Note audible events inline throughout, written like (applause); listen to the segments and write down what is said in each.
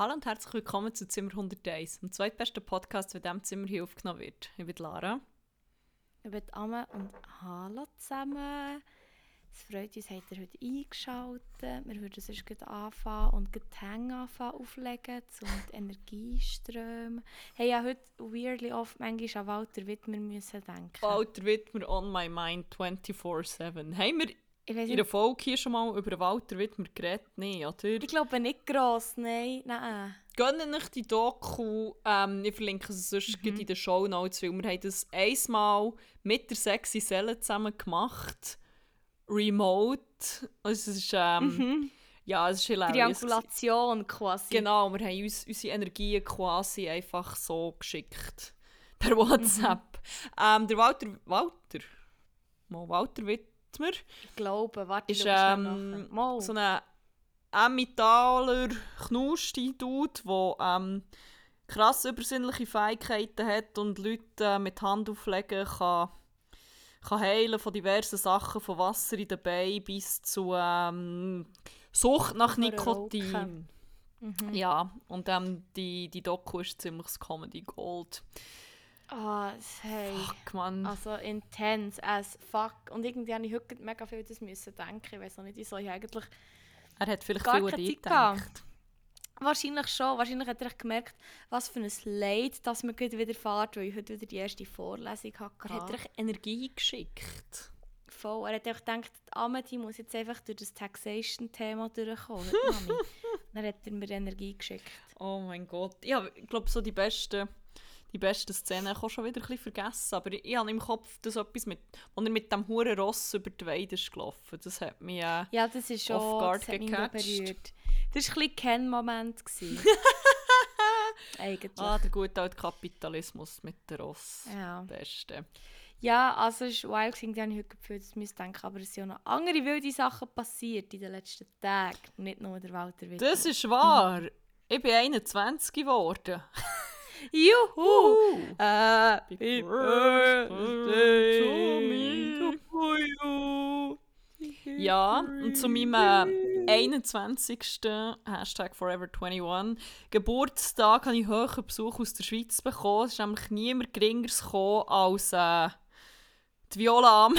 Hallo und herzlich willkommen zu Zimmer 101, dem zweitbesten Podcast, der in diesem Zimmer hier aufgenommen wird. Ich bin Lara. Ich bin Amme und hallo zusammen. Es freut uns, habt ihr heute eingeschaltet. Wir würden sonst gleich anfangen und gleich die Hänge anfangen auflegen, um die (laughs) Energieströme. Hey, ja, heute weirdly oft manchmal an Walter Wittmer müssen denken. Walter Wittmer on my mind 24-7. Haben wir in der Folge hier schon mal über Walter Wittmer geredet? Nein, oder? ich glaube nicht gross, nein. nein. Gönnt euch die Doku, ähm, ich verlinke sie sonst mhm. in den Show Notes, weil wir haben das einmal mit der sexy Selle zusammen gemacht. Remote. Also es ist, ähm, Mhm. ja, es ist hilarious. Triangulation quasi. Genau, wir haben uns unsere Energien quasi einfach so geschickt. (laughs) Per WhatsApp. Ähm, der Walter, Walter, mal Walter Wittmer, Ich glaube, warte, ist ähm, so ein Emmentaler Knusti-Dude, der ähm, krass übersinnliche Fähigkeiten hat und Leute äh, mit Handauflegen kann, kann heilen von diversen Sachen, von Wasser in den Beinen bis zu ähm, Sucht nach Nikotin. Mhm. Ja, und ähm, die, die Doku ist ziemlich das Comedy Gold. Ah, hey. Fuck, man. Also intens as fuck. Und irgendwie habe ich heute mega viel das müssen denken. Ich weiß auch nicht, ich eigentlich... er hat vielleicht gar viel an dich gedacht. Wahrscheinlich schon. Wahrscheinlich hat er gemerkt, was für ein Leid das mir gerade wieder fährt, weil ich heute wieder die erste Vorlesung hatte. Er hat dir Energie geschickt. Voll. Er hat einfach gedacht, die Amity muss jetzt einfach durch das Taxation-Thema durchkommen. (laughs) Dann hat er mir Energie geschickt. Oh mein Gott. Ja, ich glaube, so die besten, die besten Szenen ich habe schon wieder ein bisschen vergessen. Aber ich, ich habe im Kopf, dass etwas mit, als er mit dem huren Ross über die Weide ist gelaufen. Das hat mich... Äh, Ja, das ist schon... Off guard das hat berührt. Das war ein bisschen Ken-Moment. (laughs) Eigentlich. ah, der gute alte Kapitalismus mit der Ross. Ja. Beste. Ja, also es war wild, gewesen, habe ich heute gefühlt, dass ich denken aber es sind ja noch andere wilde Sachen passiert in den letzten Tagen. Nicht nur der Walter Wittmer. Das ist wahr. Ich bin 21 geworden. (laughs) Juhu! Äh, Happy birthday to me. you. Ja, und zu meinem äh, 21. Hashtag Forever21 Geburtstag habe ich hohen Besuch aus der Schweiz bekommen. Es ist nämlich niemand geringeres gekommen als äh, die Viola am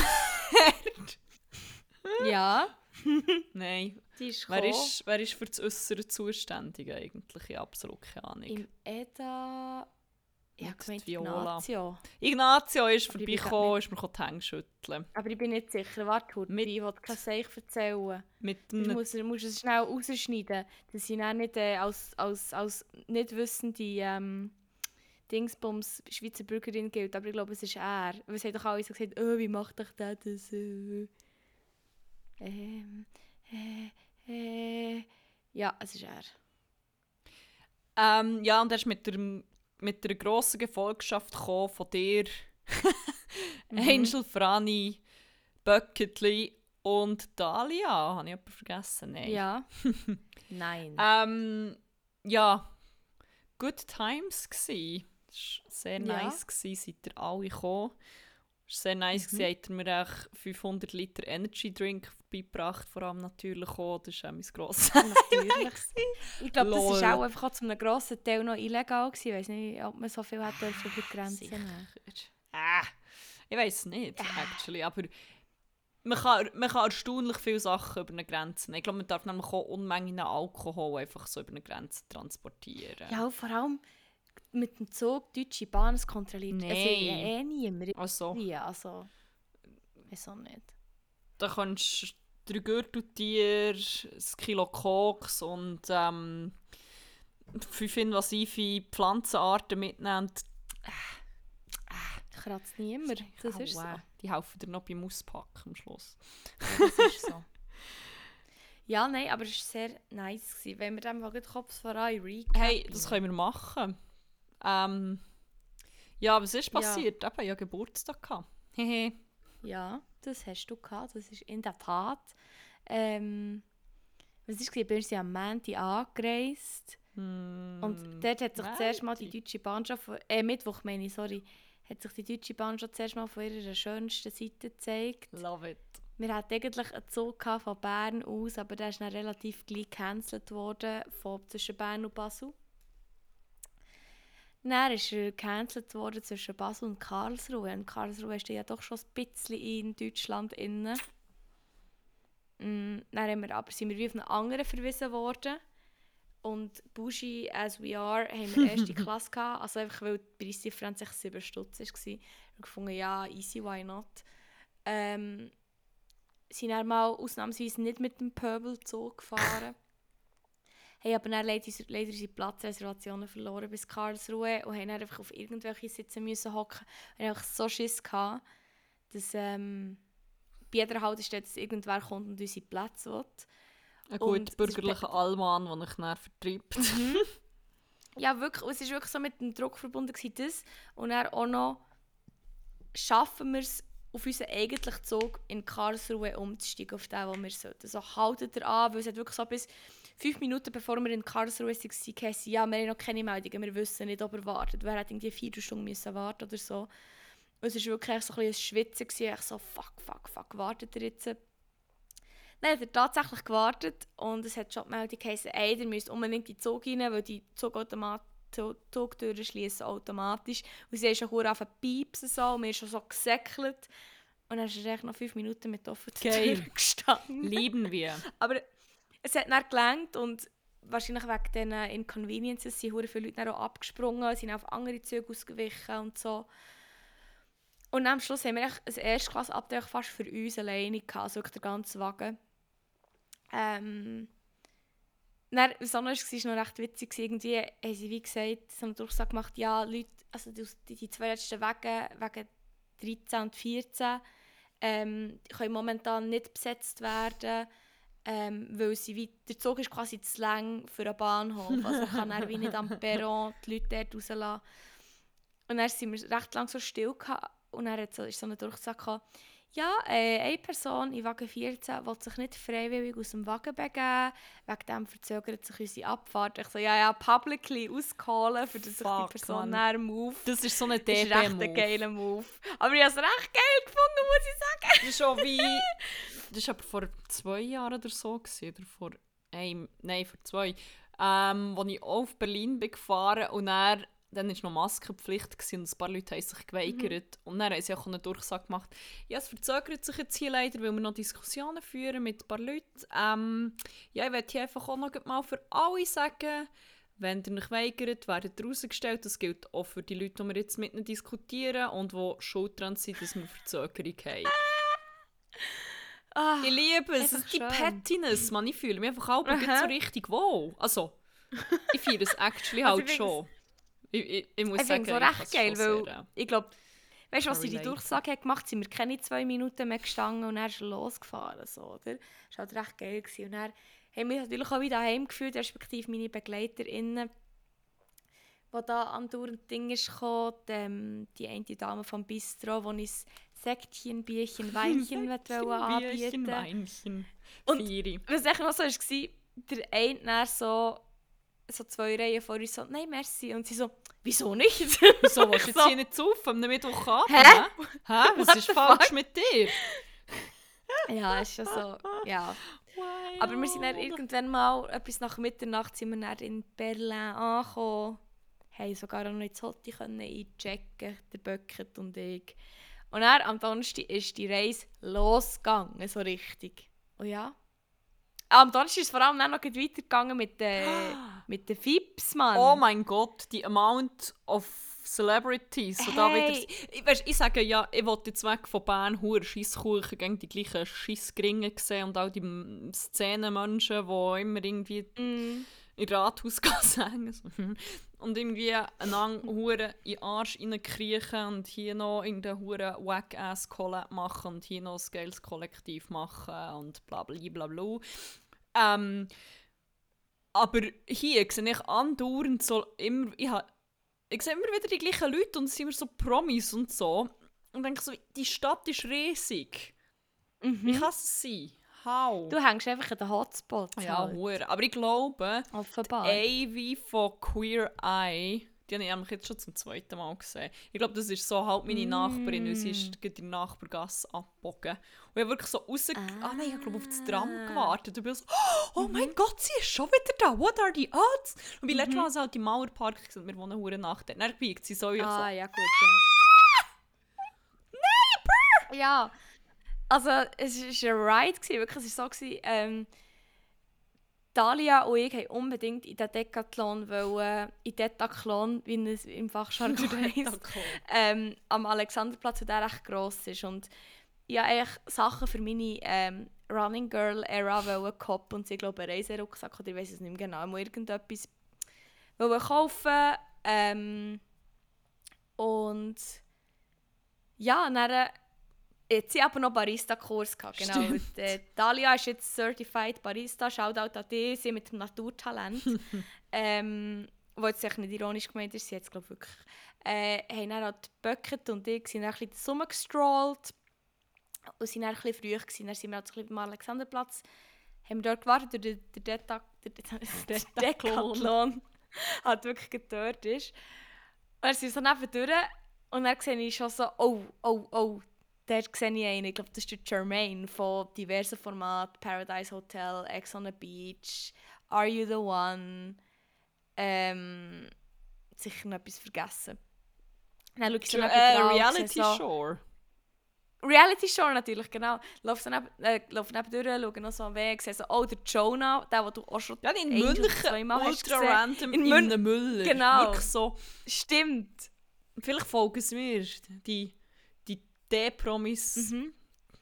Ja, (laughs) Nein. die ist Wer ist, wer ist für das Äußere zuständig eigentlich? Ich habe absolut keine Ahnung. Im EDA... Ja, gemeint. Ignazio. Ignazio ist ich vorbeigekommen, ist mir die Hände schütteln. Aber ich bin nicht sicher. Warte, Hurti, Mit- ich will kein Seich erzählen. Mit Du einem musst, musst es schnell rausschneiden, dass ich dann nicht äh, als, als, als nicht wissende ähm, Dingsbums Schweizer Bürgerin gilt. Aber ich glaube, es ist er. Es haben doch alle so gesagt, oh, wie macht doch der das? Äh? Ähm, äh, äh. Ja, es ist er. Ähm, ja, und er ist mit der, mit der grossen Gefolgschaft gekommen von dir, (laughs) Angel, Franny, Bucketli und Dahlia. Habe ich jemanden vergessen? Nein. Ja. (laughs) Nein. Ähm, ja, good times gsi. Es war sehr Ja. nice, gsi, seid ihr alle gekommen. Es war sehr nice, mhm. habt ihr mir echt 500 Liter Energy Drink beigebracht, vor allem natürlich auch. Das ist auch mein grosses (laughs) Natürlich. Ich glaube, das war auch einfach zu einem grossen Teil noch illegal. gewesen. Ich weiß nicht, ob man so viel hätte dürfen über die Grenze Sicher. Ah, ich weiß nicht, actually, aber man kann, man kann erstaunlich viele Sachen über eine Grenze. Ich glaube, man darf nämlich auch Unmengen Alkohol einfach so über eine Grenze transportieren. Ja, vor allem mit dem Zug deutsche Bahnen es kontrolliert. Nein. Also, ja, eh niemand. Also, Wie, also... Wieso nicht? da kannst du drei Gürteltiere, ein Kilo Koks und ähm, fünf invasive Pflanzenarten mitnehmen. Kratzt niemand. Das ist so. Aua. Die helfen dir noch beim Auspacken am Schluss. Das ist so. (laughs) Ja, nein, aber es war sehr nice. Gewesen. Wenn wir dann mal den Kopf voran recap. Hey, das können wir machen. Ähm, ja, was ist passiert? Eben, ich hatte Geburtstag. gehabt. Hehe. Ja, das hast du gehabt. Das ist in der Tat. Ähm, was war? Ich bin am Montag angereist. Hm, Und dort hat sich zuerst mal die deutsche Bahn schon... Von, äh, Mittwoch meine ich, sorry. Hat sich die deutsche Bahn schon zuerst mal von ihrer schönsten Seite gezeigt. Love it. Wir hatten eigentlich einen Zug von Bern aus, aber der ist dann relativ gleich gecancelt worden von zwischen Bern und Basel. Dann ist er gecancelt worden zwischen Basel und Karlsruhe. Und Karlsruhe ist ja doch schon ein bisschen in Deutschland inne. Mm, Dann haben wir, aber sind wir wie auf einen anderen verwiesen worden. Und Bushi, as we are, haben wir erste (laughs) Klasse gehabt. Also einfach, weil die Preisdifferenz echt 7 Stutz war. Wir haben gefunden, ja, easy, why not. Ähm, sind dann mal ausnahmsweise nicht mit dem Pöbelzug gefahren. Haben aber dann leider, leider unsere Platzreservationen verloren bis Karlsruhe und haben dann einfach auf irgendwelche Sitze müssen hocken. Und einfach so Schiss gehabt, dass ähm, bei jeder Haltestelle dass irgendwer kommt und unsere Plätze will. Ein gut bürgerlicher Allmann, der euch dann vertreibt. (laughs) Ja, wirklich. Und es war wirklich so mit dem Druck verbunden, gewesen, das. Und dann auch noch, schaffen wir es, auf unseren eigentlichen Zug in Karlsruhe umzusteigen, auf den, wo wir sollten. So haltet ihr an, weil es hat wirklich so bis fünf Minuten bevor wir in Karlsruhe waren, geheißen, ja, wir haben noch keine Meldungen, wir wissen nicht, ob er wartet. Wer hat irgendwie vier Stunden müssen warten oder so. Und es war wirklich so ein ein Schwitzen, gewesen. ich so, fuck, fuck, fuck, wartet er jetzt? Dann hat er tatsächlich gewartet und es hat schon die Meldung geheißen, ey, ihr müsst unbedingt in den Zug rein, weil die Zugautomat Zu- Zugtüren schließen automatisch. Und sie haben schon angefangen zu piepsen so, und wir sind schon so gesäckelt. Und dann ist er echt noch fünf Minuten mit offenen Geil. Türen gestanden. Lieben wir. Aber es hat dann gelangt und wahrscheinlich wegen diesen Inconveniences sind viele Leute auch abgesprungen, sind auf andere Züge ausgewichen und so. Und am Schluss haben wir ein Erstklasse-Abteil fast für uns alleine gehabt, also der ganze Wagen. Ähm, dann, was war, war noch recht witzig. Irgendwie haben sie, wie gesagt, so einen Durchsage gemacht, ja, Leute, also die, die, zwei letzten Wege, wegen 13 und 14, ähm, können momentan nicht besetzt werden, ähm, weil sie wie, der Zug ist quasi zu lang für einen Bahnhof. Also kann er wie nicht am (laughs) Perron die Leute dort rauslassen. Und dann sind wir recht lang so still gehabt, und dann hat so, ist so eine Durchsage gekommen, ja, äh, eine Person in Wagen 14 will sich nicht freiwillig aus dem Wagen begeben, wegen dem verzögert sich unsere Abfahrt. Ich so, ja, ja, publicly auscallen, für dass sich die Person näher move. Das ist so ein Das ist echt ein DB-Move. geiler Move. Aber ich habe es recht geil gefunden, muss ich sagen. Das ist schon wie... Das war aber vor zwei Jahren oder so. Gewesen, oder vor einem... Nein, vor zwei. Ähm, als ich auch auf Berlin bin gefahren und dann... Dann war noch Maskenpflicht und ein paar Leute haben sich geweigert. Und dann haben sie auch eine Durchsage gemacht, ja, es verzögert sich jetzt hier leider, weil wir noch Diskussionen führen mit ein paar Leuten. Ähm, ja, ich möchte hier einfach auch noch mal für alle sagen, wenn ihr euch weigert, werdet ihr rausgestellt. Das gilt auch für die Leute, die wir jetzt mit ihnen diskutieren und die schuld daran sind, dass wir Verzögerung haben. Ah, Ich liebe es. Einfach Die schön. Pettiness, man. Ich fühle mich einfach auch so richtig wohl. Also, ich fühle es (laughs) actually Also halt ich schon. Ich, ich, ich muss ich sagen, finde es auch ich recht geil, weil sehr, ich glaube, weißt du, was sie die. Durchsage hat gemacht sind wir keine zwei Minuten mehr gestanden und dann ist er losgefahren. So, oder? Das war halt recht geil. Gewesen. Und dann haben wir natürlich auch wieder daheim gefühlt, respektive meine BegleiterInnen, die da andauernd Dinge ist gekommen, die, ähm, die eine Dame vom Bistro, die uns Säckchen, Bierchen, (laughs) Weinchen wollte Bierchen, anbieten Weinchen. Und- Vieri. was echt noch so war, der eine so, so zwei Reihen vor uns so, nein, merci. Und sie so, wieso nicht? (laughs) Wieso willst du jetzt so, hier nicht auf am Mittwochabend? Hä? Hä? Hä? Was ist falsch fuck? mit dir? Ja, ist schon so, ja. Aber wir sind dann irgendwann mal, etwas nach Mitternacht, sind wir dann in Berlin angekommen. Haben sogar noch ins Hotel können einchecken, der Böckert und ich. Und dann am Donnerstag ist die Reise losgegangen, so richtig. Und ja. Am Donnerstag ist es vor allem dann noch weitergegangen mit den, (gasps) mit den Fips, Mann. Oh mein Gott, die Amount of Celebrities. So da Hey. wieder, ich, weißt, ich sage ja, ich wollte jetzt weg von Bern, hure Scheisskuchen, gegen die gleichen Scheissgringen sehen und all die Szenenmenschen, die immer irgendwie Mm. in Rathausgasse (laughs) hängen. So, hm. Und irgendwie einander (laughs) hure in den Arsch reinkriechen und hier noch in den hure wack-ass collab machen und hier noch ein geiles Kollektiv machen und bla bla bla bla. Ähm, aber hier sehe ich andauernd so immer, ich, ha, ich sehe immer wieder die gleichen Leute und es sind immer so Promis und so. Und denke so, die Stadt ist riesig. Wie kann es sein? How? Du hängst einfach an den Hotspots. ja, halt. hure. Aber ich glaube, Offenbar. Avy von Queer Eye, Die habe ich nämlich jetzt schon zum zweiten Mal gesehen. Ich glaube, das ist so halt meine Mm. Nachbarin, weil sie ist gerade in der Nachbargasse abgebogen. Und ich habe wirklich so raus... Ah, nein, ich habe glaube auf das Tram Ah. gewartet. Und bin so, (gasps) oh mein Gott, sie ist schon wieder da. What are the odds? Und wie letztes Mal sie halt im Mauerpark gewesen, und wir wohnen hure nach dort. Dann biegt sie so, Ah, so ja, gut, ja. (laughs) Neighbor! Ja. Also, es war ein Ride, gewesen, wirklich. Es war so, gewesen, ähm, Dalia und ich wollten unbedingt in den Decathlon, wollen, in Decathlon, wie es im Fachjargon (laughs) heisst, ähm, am Alexanderplatz, der recht gross ist. Und ich wollte Sachen für meine ähm, Running Girl Era koppen und sie glaube einen Reiserucksack oder ich weiß es nicht mehr genau, ich muss irgendetwas wollen kaufen ähm, und ja, dann jetzt sie aber noch Barista-Kurs gehabt, genau. Und, äh, Dalia ist jetzt Certified Barista, Shoutout an dich, sie mit dem Naturtalent. (laughs) ähm, wo jetzt nicht ironisch gemeint ist, sie jetzt glaube wirklich. Äh, haben dann halt Bucket und ich sind dann ein bisschen rumgestrollt und sind dann ein bisschen früh gewesen. Dann sind wir halt ein bisschen am Alexanderplatz, haben dort gewartet, durch den, Deta. (laughs) Decathlon (laughs) halt wirklich dort ist. Und dann sind wir so nebendurch und dann sehe ich schon so, oh, oh, oh, dort sehe ich einen, ich glaube, das ist der Jermaine von diversen Formaten, Paradise Hotel, Ex on the Beach, Are You the One, ähm, sicher noch etwas vergessen. Dann schaue ich so äh, Reality so, Shore. Reality Show natürlich, genau. Lauf neben, äh, lauf nebendurch, schaue noch so Weg, sehe so, oh, der Jonah, der, den du auch schon Ja, in München, zweimal ultra random, In in, Mün- einem Müller. Genau. Wirklich so. Stimmt. Vielleicht folgen sie mir, die, die D-Promis. Mhm.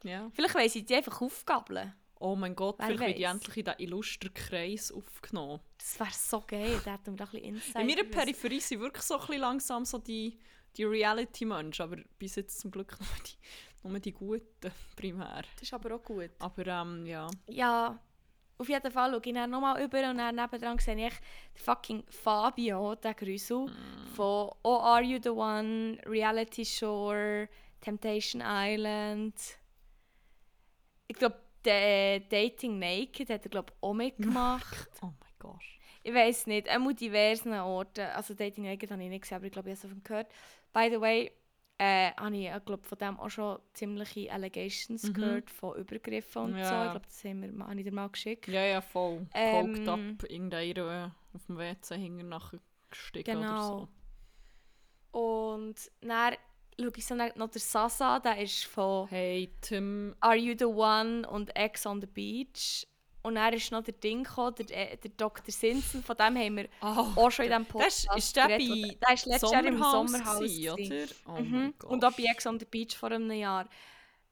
Ja. Vielleicht weiss ich die einfach aufgabeln. Oh mein Gott, Wer vielleicht wird die endlich in diesen illustren Kreis aufgenommen. Das wäre so geil, da hätten wir doch ein bisschen Insight. In meiner. Peripherie sind wirklich so ein bisschen langsam so die, die Reality-Menschen, aber bis jetzt zum Glück nur die, nur die Guten (laughs) primär. Das ist aber auch gut. Aber ähm, ja. Ja, auf jeden Fall schaue ich dann nochmal über und dann nebendran sehe ich den fucking Fabio, den Grüssel, von Oh Are You The One, Reality Shore, Temptation Island. Ich glaube, Dating Naked hat (laughs) er glaube auch mitgemacht. Oh mein Gott. ich weiß nicht, er muss diversen Orten, also Dating Naked habe ich nicht gesehen, aber ich glaube, ich habe es davon gehört. By the way, äh, habe ich glaub, von dem auch schon ziemliche Allegations Mhm. gehört, von Übergriffen und so. Ja. Ich glaube, das haben wir, habe ich dir mal geschickt. Ja, ja, voll. Ähm, Poked up, irgendeiner auf dem WC hinten nachher gestiegen oder Genau. so. Und dann schaue ich so nach- noch der Sasa, der ist von Hey, Tim. Are You The One und Ex on the Beach. Und dann ist noch der Ding gekommen, der, äh, der Dr. Simpson, von dem haben wir Oh, auch schon in diesem das Podcast ist der geredet, bei der ist letztes Jahr im Sommerhaus gewesen? Oh Mhm. Und auch bei Ex on the Beach vor einem Jahr.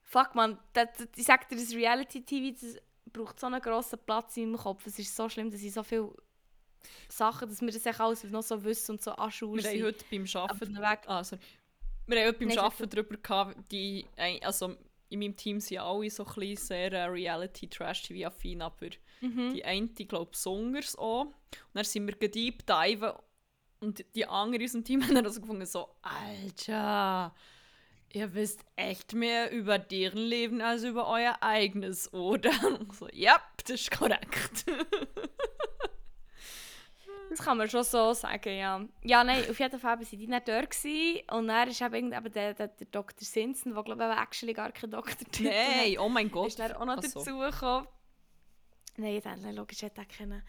Fuck man, das, das, ich sag dir, das Reality-TV das braucht so einen grossen Platz in meinem Kopf. Es ist so schlimm, dass ich so viele Sachen, dass wir das echt alles noch so wissen und so anschauer Wir haben heute beim Arbeiten... Weg. Ah, sorry. Wir haben beim Nein, Arbeiten darüber gehabt, die... Also, in meinem Team sind alle so ein bisschen sehr äh, Reality-Trash-TV-affin, aber Mhm. die eine, glaube ich, besonders auch. Und dann sind wir gedeep diven und die anderen in unserem Team (laughs) haben dann also gefunden, so, Alter, ihr wisst echt mehr über deren Leben als über euer eigenes, oder? (laughs) Und so, ja, das ist korrekt. (laughs) Das kann man schon so sagen, ja. Ja, nein, auf jeden Fall waren die nicht dort. Gewesen. Und dann ist eben, eben der, der, der Dr. Simpson, der glaube ich actually gar kein Doktortitel Nein, oh mein Gott. ist dann auch noch so. dazugekommen. Nein, dann logisch hätte er kennen.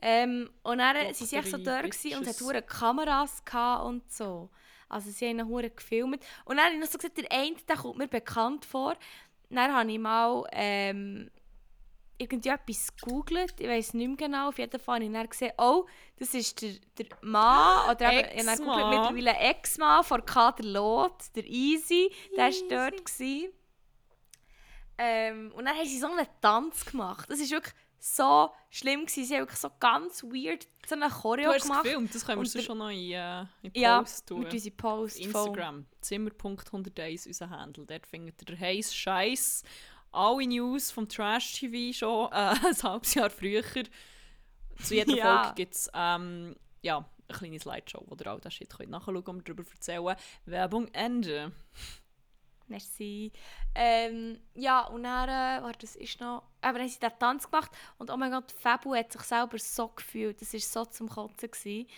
Ähm, und dann waren sie echt so dort gewesen und hat Bitches. hure Kameras und so. Also sie haben ihn gefilmt. Und dann habe ich noch so gesagt, der eine, der kommt mir bekannt vor. Dann habe ich mal ähm, irgendetwas gegoogelt, ich weiß nicht mehr genau, auf jeden Fall habe ich dann gesehen, oh, das ist der, der Mann, oder eben, ich habe dann mittlerweile Ex-Mann von Kader Lot, der Easy, der war dort. Gewesen. Ähm, und dann haben sie so einen Tanz gemacht. Das war wirklich so schlimm. Gewesen. Sie haben wirklich so ganz weird so eine Choreo Du hast gemacht. gefilmt, das können wir so schon noch in, äh, in Ja, Post tun. mit unserem Post. Instagram, zimmer.101, unser Handle. Dort findet ihr heißen Scheiß. Alle News vom Trash TV schon (laughs) äh, ein halbes Jahr früher. Zu jeder (laughs) Ja. Folge gibt es ähm, ja, eine kleine Slideshow, wo ihr all das Shit könnt nachschauen und darüber erzählen Werbung Ende. Merci. Ähm, ja, und dann, äh, warte, das ist noch... Aber dann haben sie den Tanz gemacht und oh mein Gott, Fabu hat sich selber so gefühlt. Das war so zum Kotzen. Gewesen.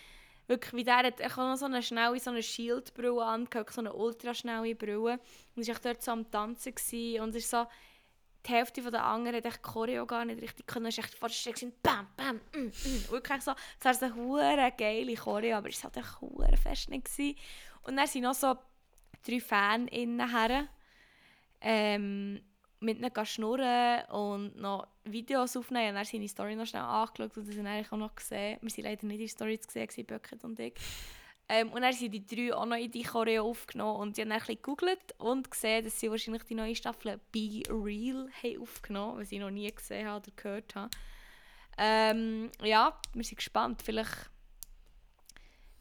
Wirklich, wie der hat er hat noch so eine schnelle, so eine Shieldbrille angehabt, so eine ultraschnelle Brille. Und er war dort so am Tanzen gewesen, und es ist so, die Hälfte der anderen hat echt Choreo gar nicht richtig können. Es war echt fast gewesen, bam, bam, mm, mm. Wirklich so, es war eine hure geile Choreo, aber es war halt echt fest nicht. Gewesen. Und dann sind noch so drei Fans innen her, ähm, mit ihnen schnurren und noch Videos aufnehmen. Und dann seine Story noch schnell angeschaut und das haben eigentlich auch noch gesehen. Wir waren leider nicht in der Story zu sehen, Böcket und ich. Ähm, und dann sind die drei auch noch in die Choreo aufgenommen und ich habe dann ein bisschen gegoogelt und gesehen, dass sie wahrscheinlich die neue Staffel «Be Real» haben aufgenommen was ich noch nie gesehen habe oder gehört habe. Ähm, ja, wir sind gespannt. Vielleicht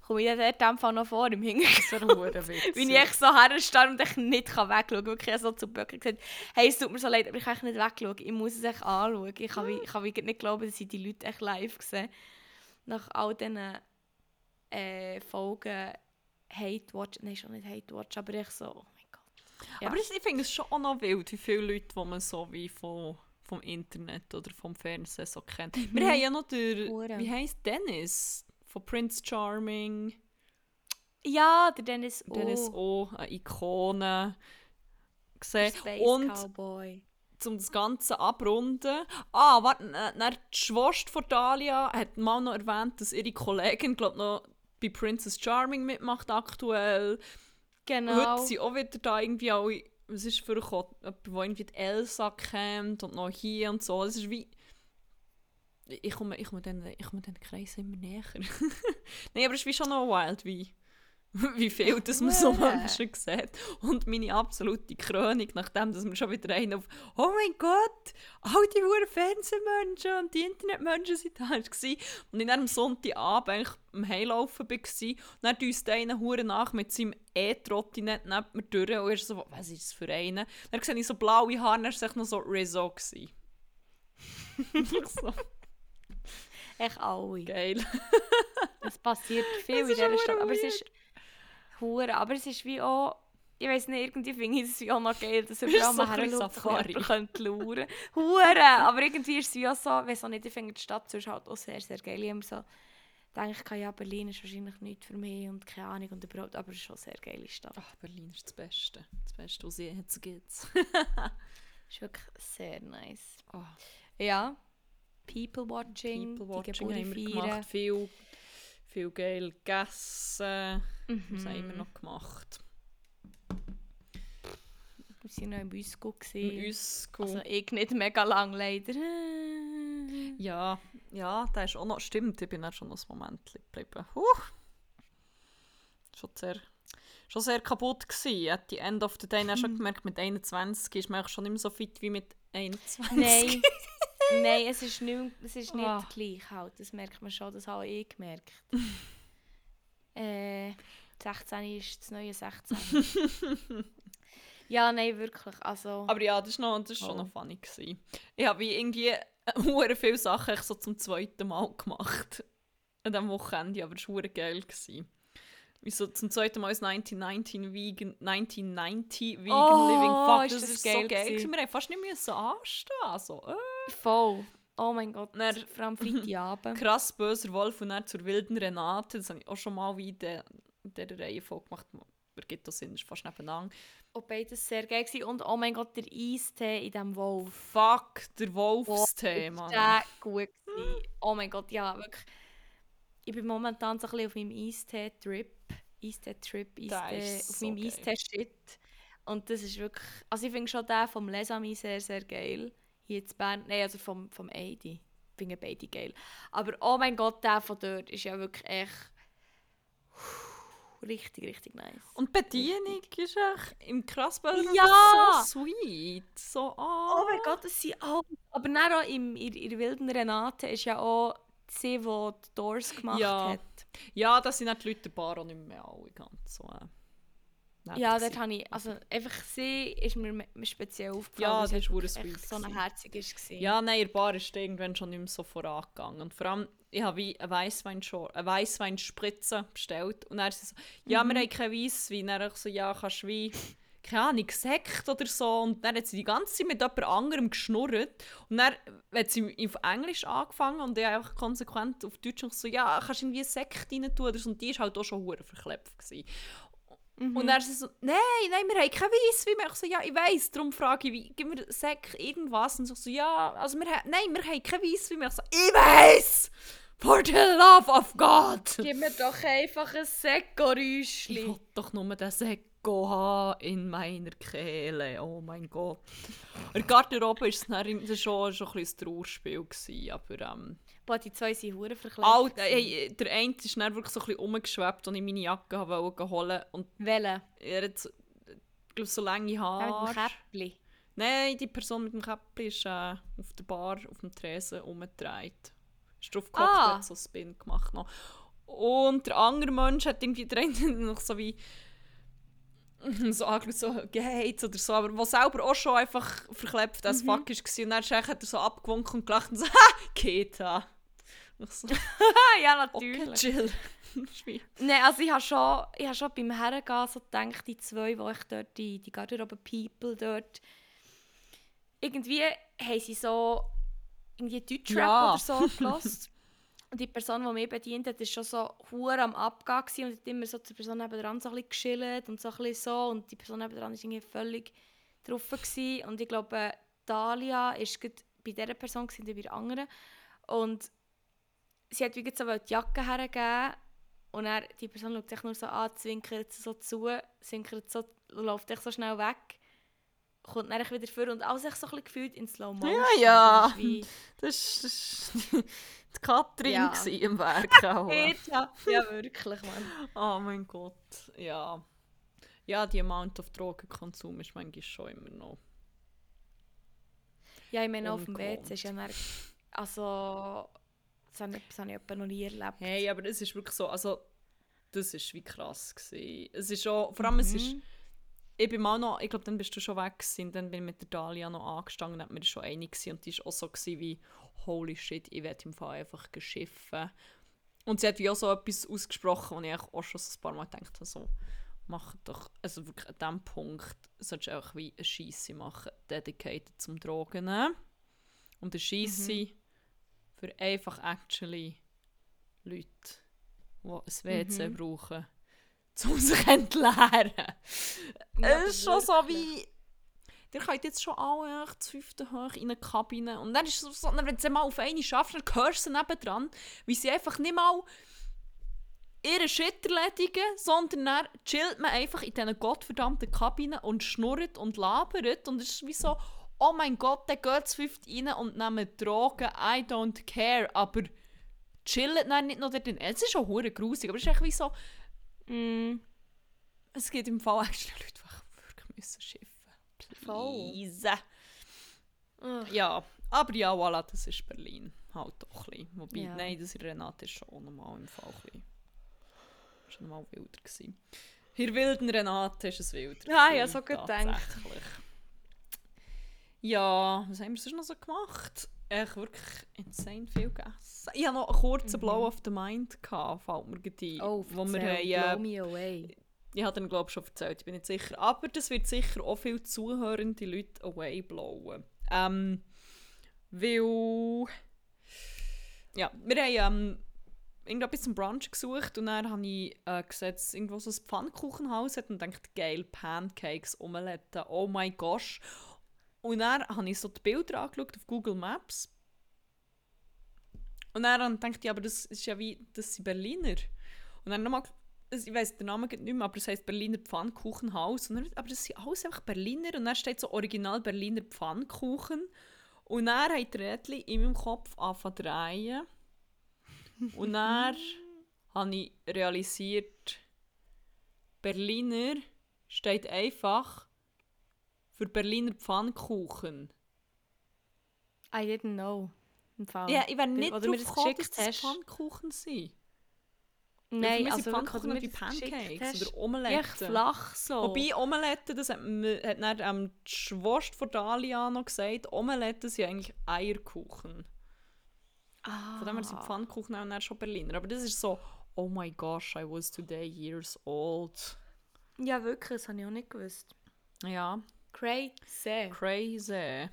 komme ich dort in Fall noch vor im Hintergrund. Wie (laughs) ich echt so herstehe und ich nicht wegschauen kann. Wirklich so zu Böcker gesagt, hey, es tut mir so leid, aber ich kann nicht wegschauen. Ich muss es echt anschauen. Ich kann, ich kann nicht glauben, dass ich die Leute echt live sehe. Nach all diesen äh, Folgen Hate Watch, nein, schon nicht Hate Watch, aber ich so, oh mein Gott. Ja. Aber ich finde es schon auch noch wild, wie viele Leute, die man so wie von, vom Internet oder vom Fernsehen so kennt. Mhm. Wir haben ja noch wie heisst Dennis von Prince Charming. Ja, der Dennis O. Dennis O, eine Ikone gesehen. Space Und Cowboy um das Ganze abrunden. Ah, warte, äh, die Schwester von Dalia hat mal noch erwähnt, dass ihre Kollegin, glaube noch bei Princess Charming mitmacht aktuell. Genau. Heute sind auch wieder da irgendwie alle, was ist für jemand, wo irgendwie die Elsa kennt und noch hier und so. Es ist wie... Ich komme, ich komme, den, ich komme den Kreis immer näher. (laughs) Nein, aber es ist wie schon noch wild, wie (laughs) wie viel das man so Menschen sieht. Und meine absolute Krönung, nachdem dass wir schon wieder einen auf «Oh mein Gott, all die hohen Fernsehmenschen und die Internetmenschen sind da» war. Und ich am Sonntagabend am Heilaufen war. Und dann düst einer Hure nach mit seinem E-Trottinett neben mir durch. Und er so «Was ist das für einer?» Dann sehe ich so blaue Haare und er war noch so «Rizzo». (laughs) (laughs) so. Echt alle. Geil. es passiert viel in dieser Stadt. Aber es ist Hure. Aber es ist wie auch, ich weiß nicht, irgendwie finde ich es auch noch geil, dass (laughs) überall mal herschaut könnte lauern. Hure! Aber irgendwie ist es wie auch so, weiß auch nicht, ich finde die Stadt sonst halt auch sehr, sehr geil. Ich so denke ich, ja, Berlin ist wahrscheinlich nicht für mich und keine Ahnung und überhaupt, aber es ist schon eine sehr geile Stadt. Ach, Berlin ist das Beste. Das Beste, was es jetzt gibt. (laughs) ist wirklich sehr nice. Oh. Ja, People Watching, People Watching die haben wir gemacht, viel viel geil gegessen. Mhm. Was haben wir noch gemacht? Wir waren noch im Usco. Im Usco. Also ich nicht mega lang leider. ja, ja, das ist auch noch... Stimmt, ich bin auch schon noch ein Moment geblieben. Huh. Schon sehr, schon sehr kaputt gewesen. At the end of the day du schon (laughs) gemerkt, mit 21 ist man schon nicht mehr so fit wie mit 21. Nein. (laughs) Nein, es ist nicht, es ist nicht oh. gleich halt. Das merkt man schon, das habe ich gemerkt. (laughs) äh, 16 ist das neue 16. (laughs) ja, nein, wirklich. Also, Aber ja, das war noch, das schon oh. noch funny. Gewesen. Ich habe irgendwie (laughs) sehr viele Sachen so zum zweiten Mal gemacht. An diesem Wochenende, aber es war geil. Gewesen. Wieso zum zweiten Mal ist 1919 Vegan, 1990 Vegan oh, Living. Fuck, das, das ist, geil so geil. Gewesen. Wir haben fast nicht mehr anstehen. So, äh. Voll. Oh mein Gott, dann, vor allem Freitagabend. (laughs) Krass böser Wolf und dann zur wilden Renate. Das habe ich auch schon mal wie in dieser Reihenfolge gemacht. Birgitta sind fast nebeneinander. Oh, beides sehr geil gewesen. Und oh mein Gott, der Eistee in diesem Wolf. Fuck, der Wolfstee, oh, Mann. Der gut gewesen. Oh mein Gott, ja, wirklich. Ich bin momentan so ein bisschen auf meinem Eistee-Trip. Eistee-Trip, Eistee, auf so meinem Eistee-Shit. Und das ist wirklich, also ich finde schon den vom Lesami sehr, sehr geil. Hier in Bern, nein, also vom, vom Eidi. Ich finde beide geil. Aber oh mein Gott, der von dort ist ja wirklich echt richtig, richtig nice. Und die Bedienung ist echt im Krassböller ja! so sweet. So, oh. oh mein Gott, das sind auch... Aber dann auch im, in, in der wilden Renate ist ja auch sie, die die Doors gemacht ja. hat. Ja, das sind nicht die Leute der Bar auch nicht mehr alle ganz so. Äh, ja, dort habe ich, also einfach sie ist mir speziell aufgefallen, ja, das ist echt so eine herzig war. Ja, nein, ihr Bar ist irgendwann schon nicht mehr so vorangegangen. Und vor allem, ich habe wie eine Weissweinspritze bestellt und er so, ja, mhm. wir haben kein Weisswein. Und er so, ja, kannst du wie keine Ahnung, Sekt oder so. Und dann hat sie die ganze Zeit mit jemand anderem geschnurrt. Und dann hat sie auf Englisch angefangen und ich einfach konsequent auf Deutsch noch so, ja, kannst du irgendwie Sekt rein tun oder so. Und die war halt auch schon hure verklebt. Gewesen. Mhm. Und dann ist sie so, nein, nein, wir haben kein Weiss. Wie ich so, ja, ich weiss, darum frage ich, wie, gib mir Sekt irgendwas. Und so, so ja, also wir haben, nein, wir haben kein Weiss. Wie ich so, ich weiss! For the love of God! Gib mir doch einfach ein Säckgeräuschchen. Ich will doch nur den Sekko haben in meiner Kehle. Oh mein Gott. In der Garderobe war es dann schon, schon ein bisschen ein Trauerspiel. Gewesen, aber ähm, Boah, die zwei sind hure verklebt. alt, gewesen. hey, der eine ist dann wirklich so ein bisschen umgeschwebt, als ich meine Jacke wollte holen und Welche? er hat so- ich glaube, so lange Der mit Haare. dem Käppli. Nein, die Person mit dem Käppli ist äh, auf der Bar, auf dem Tresen umgedreht. Ist drauf gehockt, Ah. hat so einen Spin gemacht noch. Und der andere Mensch hat irgendwie der eine (laughs) noch so wie (laughs) so angeschaut, so geheizt oder so, aber was selber auch schon einfach verklebt als fuck war. Und dann hat er so abgewunken und gelacht und so, (laughs) ha, geht da. Ich so, (laughs) ja, okay, natürlich. chill. (laughs) Schwie- Nein, also ich habe schon, ich habe schon beim Hergehen so gedacht, die zwei, die ich dort, die, die Garderobe-People dort, irgendwie haben sie so irgendwie Deutschrap Ja. oder so (laughs) gehört. Und die Person, die mich bedient hat, war schon so hure am gewesen und hat immer so zur Person nebenan so ein bisschen geschillt und so ein bisschen so. Und die Person nebenan war irgendwie völlig drauf. Gewesen. Und ich glaube, Dalia war bei dieser Person gewesen, und bei der anderen. Und sie hat wie so die Jacke hergegeben und er, die Person schaut sich nur so an, zwinkert so zu, zwinkert so, läuft echt so schnell weg, kommt dann wieder vor und alles echt so ein bisschen gefühlt in Slow Motion. Ja, ja. Das war die Katrin Ja. im Werk. auch. (laughs) ja, ja, wirklich, Mann. Oh mein Gott, ja. Ja, die Amount of Drogenkonsum ist manchmal schon immer noch. Ja, ich meine, auf dem. WC ist ja dann, also, das habe ich, das habe ich etwa noch nie erlebt. Hey, aber es ist wirklich so, also, das ist wie krass gewesen. Es ist auch, vor allem, es ist, Mhm. ich bin mal noch, ich glaube, dann bist du schon weg gewesen, dann bin ich mit der Dalia noch angestanden hat mir schon einig gewesen, und die ist auch so gewesen wie, holy shit, ich werde im Fall einfach geschiffen. Und sie hat wie auch so etwas ausgesprochen, wo ich auch schon so ein paar Mal gedacht habe, so, mach doch, also wirklich an diesem Punkt solltest du einfach wie eine Scheisse machen, dedicated zum Drogen nehmen. Und eine Scheisse für einfach actually Leute, die ein WC Mhm. brauchen, um sich zu (laughs) entleeren. Ja, es ist schon so wie. Ihr könnt jetzt schon alle zu fünften hoch in eine Kabine. Und dann ist es so, wenn du sie mal auf eine schaffst, dann hörst du sie nebendran, wie sie einfach nicht mal ihren Shit erledigen, sondern dann chillt man einfach in diesen gottverdammten Kabinen und schnurrt und labert. Und es ist wie so, oh mein Gott, der geht zu fünft rein und nimmt Drogen, I don't care. Aber chillt dann nicht noch dort drin. Es ist schon hure grusig, aber es ist echt wie so, Mm, es gibt im Fall eigentlich Leute, die wirklich müssen schiffen. Please. ugh. Ja, aber ja, voilà, das ist Berlin. Halt doch ein bisschen. Wobei, Ja. nein, das in Renate ist schon nochmal im Fall ein bisschen. Schon nochmal wilder gewesen. Hier wilden Renate ist es wilder. Ah, ja, so gedacht. tatsächlich. Ja, was haben wir sonst noch so gemacht? Echt wirklich insane viel gegessen. Ich hatte noch einen kurzen Blow of the Mind, gehabt, fällt mir ein. Mhm. Oh, wo wir haben, blow äh, me away. ich habe den glaube ich schon erzählt, ich bin nicht sicher. Aber das wird sicher auch viele zuhörende Leute away blowen. Ähm, weil... Ja, wir haben ähm, irgendetwas zum Brunch gesucht und dann habe ich äh, gesehen, dass irgendwo so ein Pfannkuchenhaus hat und gedacht, geil, Pancakes, Omelette, oh mein Gott. Und dann habe ich so die Bilder angeschaut auf Google Maps. Und dann dachte ich, aber das ist ja wie, das sind Berliner. Und dann nochmal, ich weiß den Namen nicht mehr, aber es heisst Berliner Pfannkuchenhaus. Und dann, aber das sind alles einfach Berliner. Und dann steht so Original Berliner Pfannkuchen. Und dann hat Rädchen in meinem Kopf angefangen zu drehen. Und dann (laughs) habe ich realisiert, Berliner steht einfach für Berliner Pfannkuchen. I didn't know. Im Fall. Ja, ich wäre nicht drauf gekommen, dass das. Pfannkuchen sind. Nein, Nein, also Pfannkuchen wie Pancakes oder Omeletten. echt flach so. Wobei Omelette, das hat, hat dann ähm, die Schwester von Dalia noch gesagt, Omeletten sind eigentlich Eierkuchen. ah. Von dem her sind Pfannkuchen auch dann schon Berliner. Aber das ist so, oh my gosh, I was today years old. Ja, wirklich, das habe ich auch nicht gewusst. Ja, Crazy. crazy.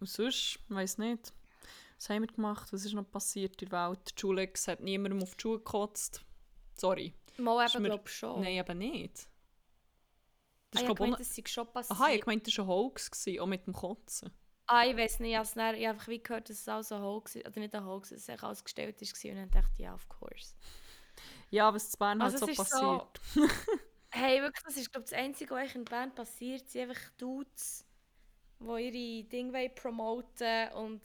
Und sonst, ich weiss nicht. Was haben wir gemacht? Was ist noch passiert in der Welt? Julex hat niemandem auf die Schuhe gekotzt. Sorry. Mal eben, glaube ich, schon. Nein, eben nicht. ah, Das ich ist, glaub, glaube, auch das sei schon passiert. Aha, ich meinte, das war ein Hoax, gewesen, auch mit dem Kotzen. Ah, ich weiß nicht, ich habe ich einfach wie gehört, dass es auch so ein Hoax ist, oder nicht ein Hoax, dass es alles gestellt ist und dann dachte ich, ja, of course. Ja, was in Bern halt Also so es ist passiert. so- (laughs) Hey, wirklich, das ist glaube das Einzige, was eigentlich in Bern passiert, sind einfach Dudes, die ihre Dinge wollen promoten und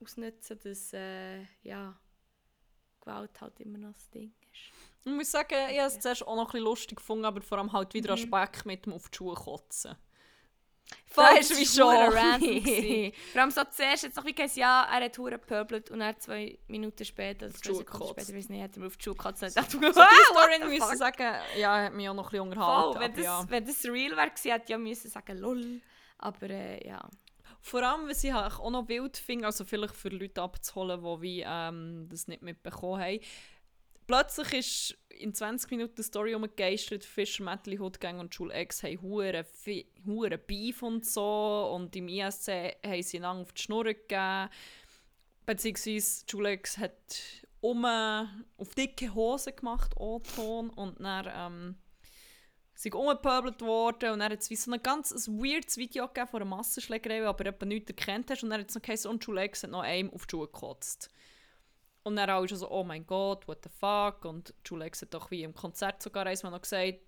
ausnutzen, dass, äh, ja, Gewalt halt immer noch das Ding ist. Ich muss sagen, ich habe es zuerst auch noch ein bisschen lustig gefunden, aber vor allem halt wieder Aspekt mit dem auf die Schuhe kotzen. Voll, Das ist wie schon. (laughs) Vor allem so zuerst jetzt noch wie gesagt, ja, er hat hure gepöbelt und dann zwei Minuten später, also zwei Sekunden später, weiß nicht, hat er auf die Schuhe gekotzt und ich dachte, So Story (laughs) the müssen sagen, ja, hat mich auch noch ein bisschen unterhalten. Voll, wenn, das, ja. wenn das real wäre, gewesen, hätte ich ja müssen sagen, lol. Aber äh, ja. Vor allem, was ich auch noch wild finde, also vielleicht für Leute abzuholen, die wie, ähm, das nicht mitbekommen haben. Plötzlich ist in 20 Minuten die Story umgegeistert, Fischer, Metal, Hoodgang und Schul X haben hure hure Beef und so und im ISC haben sie einander auf die Schnur gegeben. Beziehungsweise Schul X hat um auf dicke Hose gemacht, O-Ton, und dann ähm, sind umgepöbelt worden und dann hat es wie so ein ganz ein weirdes Video gegeben von einer Massenschlägerei, aber eben nichts erkannt hast und dann hat es noch geheißen, und Julex hat noch einem auf die Schuhe gekotzt. Und dann alle schon so, oh mein Gott, what the fuck. Und Julex hat doch wie im Konzert sogar einmal noch gesagt,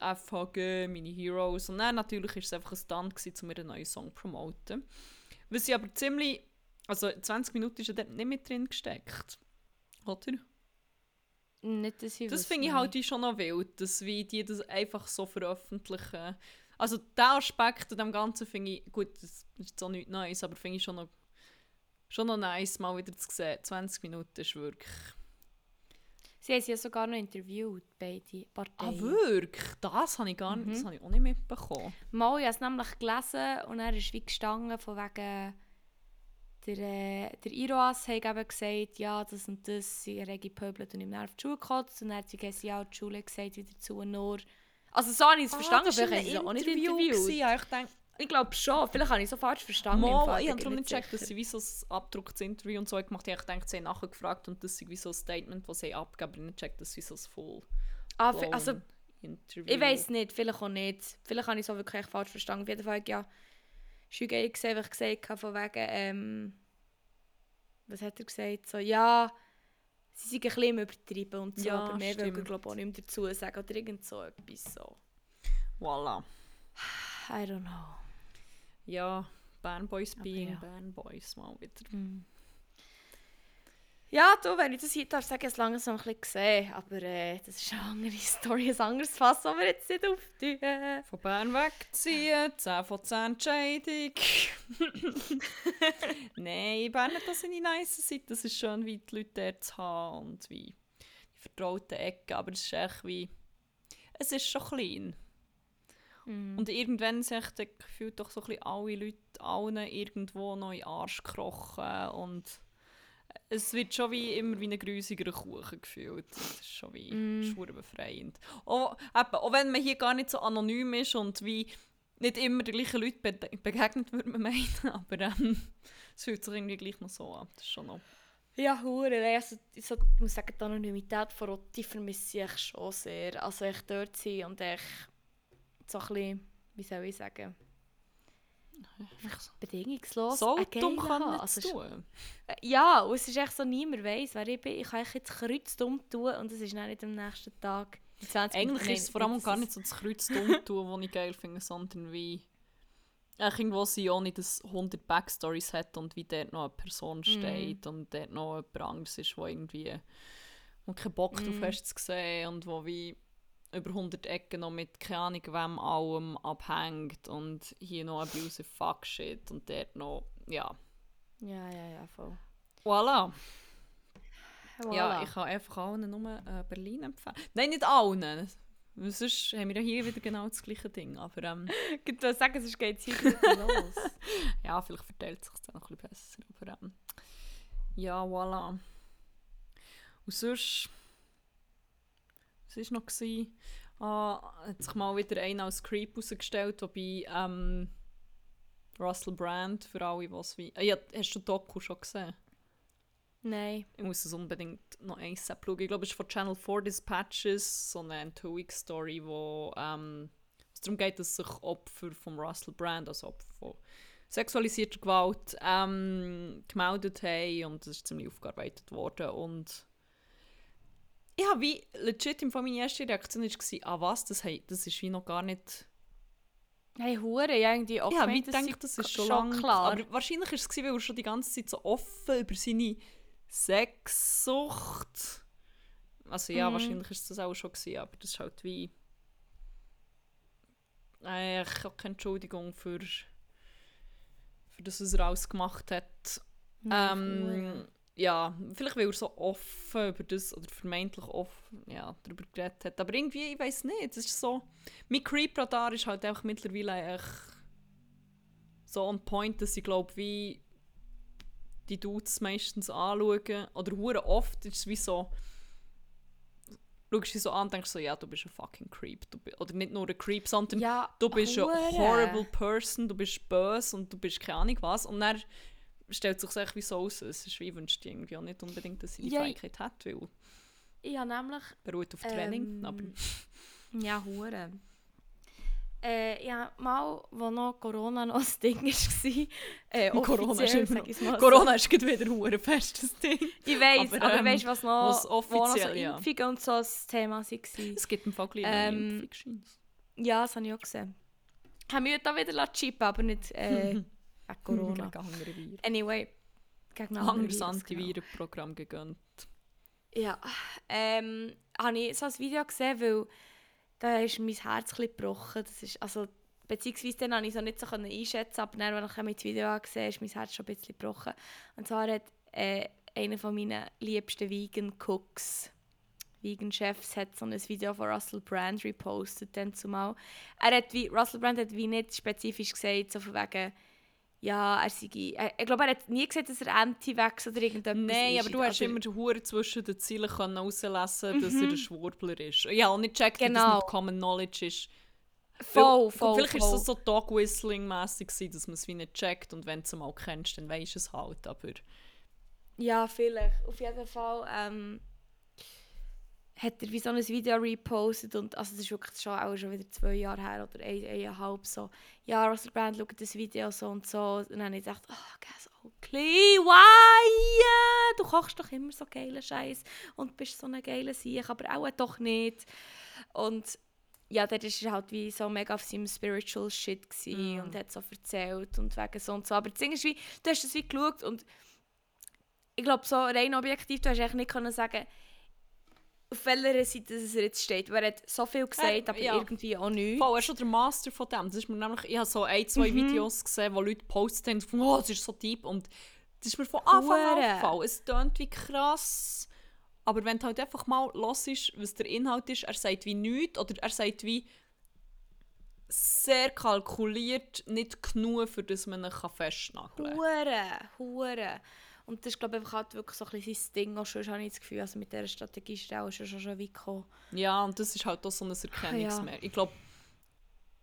FHG, meine Heroes. Und dann natürlich war es einfach ein Stunt, gewesen, um ihren neuen Song zu promoten. Was sie aber ziemlich, also 20 Minuten ist ja dort nicht mit drin gesteckt. Oder? Nicht, dass ich Das finde ich halt wie schon noch wild, dass wie die das einfach so veröffentlichen. Also der Aspekt an dem Ganzen finde ich, gut, das ist so nichts Neues, aber finde ich schon noch, schon noch nice, mal wieder zu sehen. 20 Minuten ist wirklich... Sie haben sie ja sogar noch interviewt, beide Parteien. Ah, wirklich? Das habe ich gar nicht, Mhm. das habe ich auch nicht mitbekommen. Mal, ich habe es nämlich gelesen und er ist wie gestanden von wegen der, äh, der Iroas hat eben gesagt, ja, das und das, sie rege gepöbelt und ihm auf die Schule gekotzt und dann hat sie ja, die Schule gesagt wieder zu nur. Also so habe ich es verstanden, war vielleicht haben sie es auch nicht interviewt. gewesen. Ja, ich denke, Ich glaube schon, vielleicht habe ich es so falsch verstanden. Mal, ich habe darum nicht gecheckt, dass sie wie so ein abgedrucktes Interview und so gemacht haben. Ich denke, sie haben nachher gefragt und das ist wie so ein Statement, das sie abgeben, ich habe nicht gecheckt, dass sie so ein full Ah, also, Interview... ich weiß nicht, vielleicht auch nicht. Vielleicht habe ich es auch wirklich falsch verstanden. Auf jeden Fall, ja, Schüge gesehen, was ich gesagt habe, von wegen, ähm, was hat er gesagt? So, ja, sie sind ein bisschen übertrieben und so, Ja, aber mehr will stimmt. glaube ich, auch nicht mehr dazu sagen oder irgend so etwas so. Voilà. I don't know. Ja, Bern Boys Aber being ja. Bern Boys mal wieder. Ja, du, wenn ich das hier darf, sagen, ich es langsam ein bisschen gesehen, aber äh, das ist eine andere Story, ein anderes Fass, das wir jetzt nicht auftun. Von Bern wegziehen, 10 von 10 Entscheidung. (laughs) Nein, Bern hat das seine nice Seite. Das ist schön, wie die Leute dort zu haben und wie die vertrauten Ecken. Aber es ist echt wie... Es ist schon klein. Mhm. Und irgendwann sich gefühlt doch so ein bisschen alle Leute allen irgendwo noch in den Arsch gekrochen und es wird schon wie immer wie ein grusiger Kuchen gefühlt. Das ist schon wie Mm. schwer befreiend. Auch, eben, auch wenn man hier gar nicht so anonym ist und wie nicht immer die gleichen Leute be begegnet, würde man (laughs) meinen, aber ähm, es fühlt sich irgendwie gleich noch so an. Das ist schon noch... Ja, hure. Also, ich so, ich muss sagen, die Anonymität von Rotti vermisse ich schon sehr. Also ich dort sein und ich so ein bisschen, wie soll ich sagen, bedingungslos so dumm kann nicht Also, tun. äh, Ja, und es ist echt so, niemand weiss, wer ich bin. Ich kann jetzt kreuzdumm tun und es ist dann nicht am nächsten Tag. in 20 Eigentlich ist es vor allem gar nicht so das Kreuz tun, was ich geil finde, sondern wie Echt irgendwo sie auch nicht dass 100 Backstories hat und wie dort noch eine Person steht und dort noch jemand anderes ist, wo irgendwie wo keinen Bock drauf Mm. hast zu sehen und wo wie über 100 Ecken noch mit keine Ahnung wem allem abhängt und hier noch abusive fuck shit und dort noch, ja. Ja, ja, ja, voll. Voilà. Voilà. Ja, ich kann einfach allen nur äh, Berlin empfehlen. Nein, nicht allen. Sonst haben wir ja hier wieder genau das gleiche Ding. Aber ähm, (laughs) Ich würde sagen, sonst geht es hier (laughs) wieder los. ja, vielleicht verteilt es sich dann noch ein bisschen besser. Aber ähm, ja, voilà. Und sonst... Was war noch? Gewesen? Ah, hat sich mal wieder einer als Creep herausgestellt, wobei ähm, Russell Brand, für alle, was wie... Äh, ja, hast du Doku schon gesehen? Nein. Ich muss es unbedingt noch eins schauen. Ich glaube, es ist von Channel 4 Dispatches, so eine Entourage-Story, wo ähm, es darum geht, dass sich Opfer von Russell Brand, also Opfer von sexualisierter Gewalt, ähm, gemeldet haben und das ist ziemlich aufgearbeitet worden und ja, wie legit im meine erste Reaktion war, ah was, das, hey, das ist wie noch gar nicht... Hey, Hure, ja, irgendwie auch Ja, gemeint, ich das das ist schon schon klar. Aber wahrscheinlich war es, weil er schon die ganze Zeit so offen über seine Sexsucht... Also ja, Mhm. wahrscheinlich ist das auch schon gewesen, aber das ist halt wie... Äh, ich habe keine Entschuldigung für, für das, was er alles gemacht hat. Ja, Ähm. Ja, vielleicht weil er so offen über das, oder vermeintlich offen, ja, darüber geredet hat. Aber irgendwie, ich weiß nicht, es ist so... Mein Creep-Radar ist halt einfach mittlerweile echt so on point, dass ich glaube, wie die Dudes meistens anschauen, oder hure oft ist es wie so... Schaust du sie so an und denkst so, ja, du bist ein fucking Creep. Du, oder nicht nur ein Creep, sondern ja, du bist eine horrible person, du bist böse und du bist keine Ahnung was. Und dann stellt sich echt wie so aus. Es ist wie, wünscht irgendwie auch nicht unbedingt, dass sie die Ja, Fähigkeit hat, weil Ich habe nämlich... beruht auf Training. Ähm, aber Ja, hure. Äh, ja, mal, wo noch Corona noch ein Ding war, äh, (laughs) Corona ist offiziell, immer mal so. Corona ist wieder ein festes Ding. (laughs) Ich weiss, aber, aber, ähm, weißt du, was noch, was wo noch so offiziell, ja. Impfungen und so das Thema waren? Es gibt im Fall gleich Ähm, Fictions. Ja, das habe ich auch gesehen. Haben wir da wieder chippen, aber nicht äh, (laughs) wegen Corona. Gegen andere Viren. Anyway, gegen andere Virus, genau. Antivirenprogramm gegönnt. Ja, ähm, habe ich so ein Video gesehen, weil da ist mein Herz ein gebrochen. Das ist, also, beziehungsweise dann konnte ich so nicht so einschätzen, aber dann, als ich mein Video angesehen habe, ist mein Herz schon ein bisschen gebrochen. Und zwar hat äh, einer von meinen liebsten Vegan Cooks, Vegan Chefs, hat so ein Video von Russell Brand repostet, dann zumal. Er hat wie, Russell Brand hat wie nicht spezifisch gesagt, so von wegen, ja, er sei, er, ich glaube, er hat nie gesagt, dass er Anti-Vax oder irgendetwas Nein, aber du hast immer die Hure zwischen den Zielen können rauslesen, dass er ein Schwurbler ist. Ja, und nicht checkt, dass Mhm. Genau. nicht Common Knowledge ist. Voll, Weil- voll, Vielleicht war es so Dog-Whistling-mässig, dass man es wie nicht checkt und wenn du es mal kennst, dann weisst du es halt. Aber Ja, vielleicht. Auf jeden Fall ähm, hat er wie so ein Video repostet und also das ist wirklich schon, auch schon wieder zwei Jahre her oder ein, eineinhalb so. Ja, Russell Brand schaut das Video so und so. Und dann habe ich gedacht, oh, guess okay, why? Du kochst doch immer so geile Scheiß und bist so eine geile Sieg, aber auch doch nicht. Und ja, dort war halt wie so mega auf seinem Spiritual Shit Mm. und hat so erzählt und wegen so und so. Aber das Ding ist wie, du hast das wie geschaut und ich glaube, so rein objektiv, du hast eigentlich nicht können sagen, auf welcher Seite er jetzt steht. Er hat so viel gesagt, Äh, aber ja. irgendwie auch nichts. voll, er ist schon der Master von dem. Das ist mir nämlich, ich habe so ein, zwei Mhm. Videos gesehen, wo Leute postet haben, von, oh, das ist so deep. Und das ist mir von Anfang an Hure. aufgefallen. Es klingt wie krass. Aber wenn du halt einfach mal hörst, was der Inhalt ist, er sagt wie nichts oder er sagt wie sehr kalkuliert, nicht genug, für das man ihn festnageln kann. Hure, hure. Und das ist, glaube ich, einfach halt wirklich so ein bisschen sein Ding. Auch schon habe ich das Gefühl, also mit dieser Strategie ist er auch schon, schon, weit gekommen. Ja, und das ist halt auch so ein Erkennungsmerk. Ich glaube,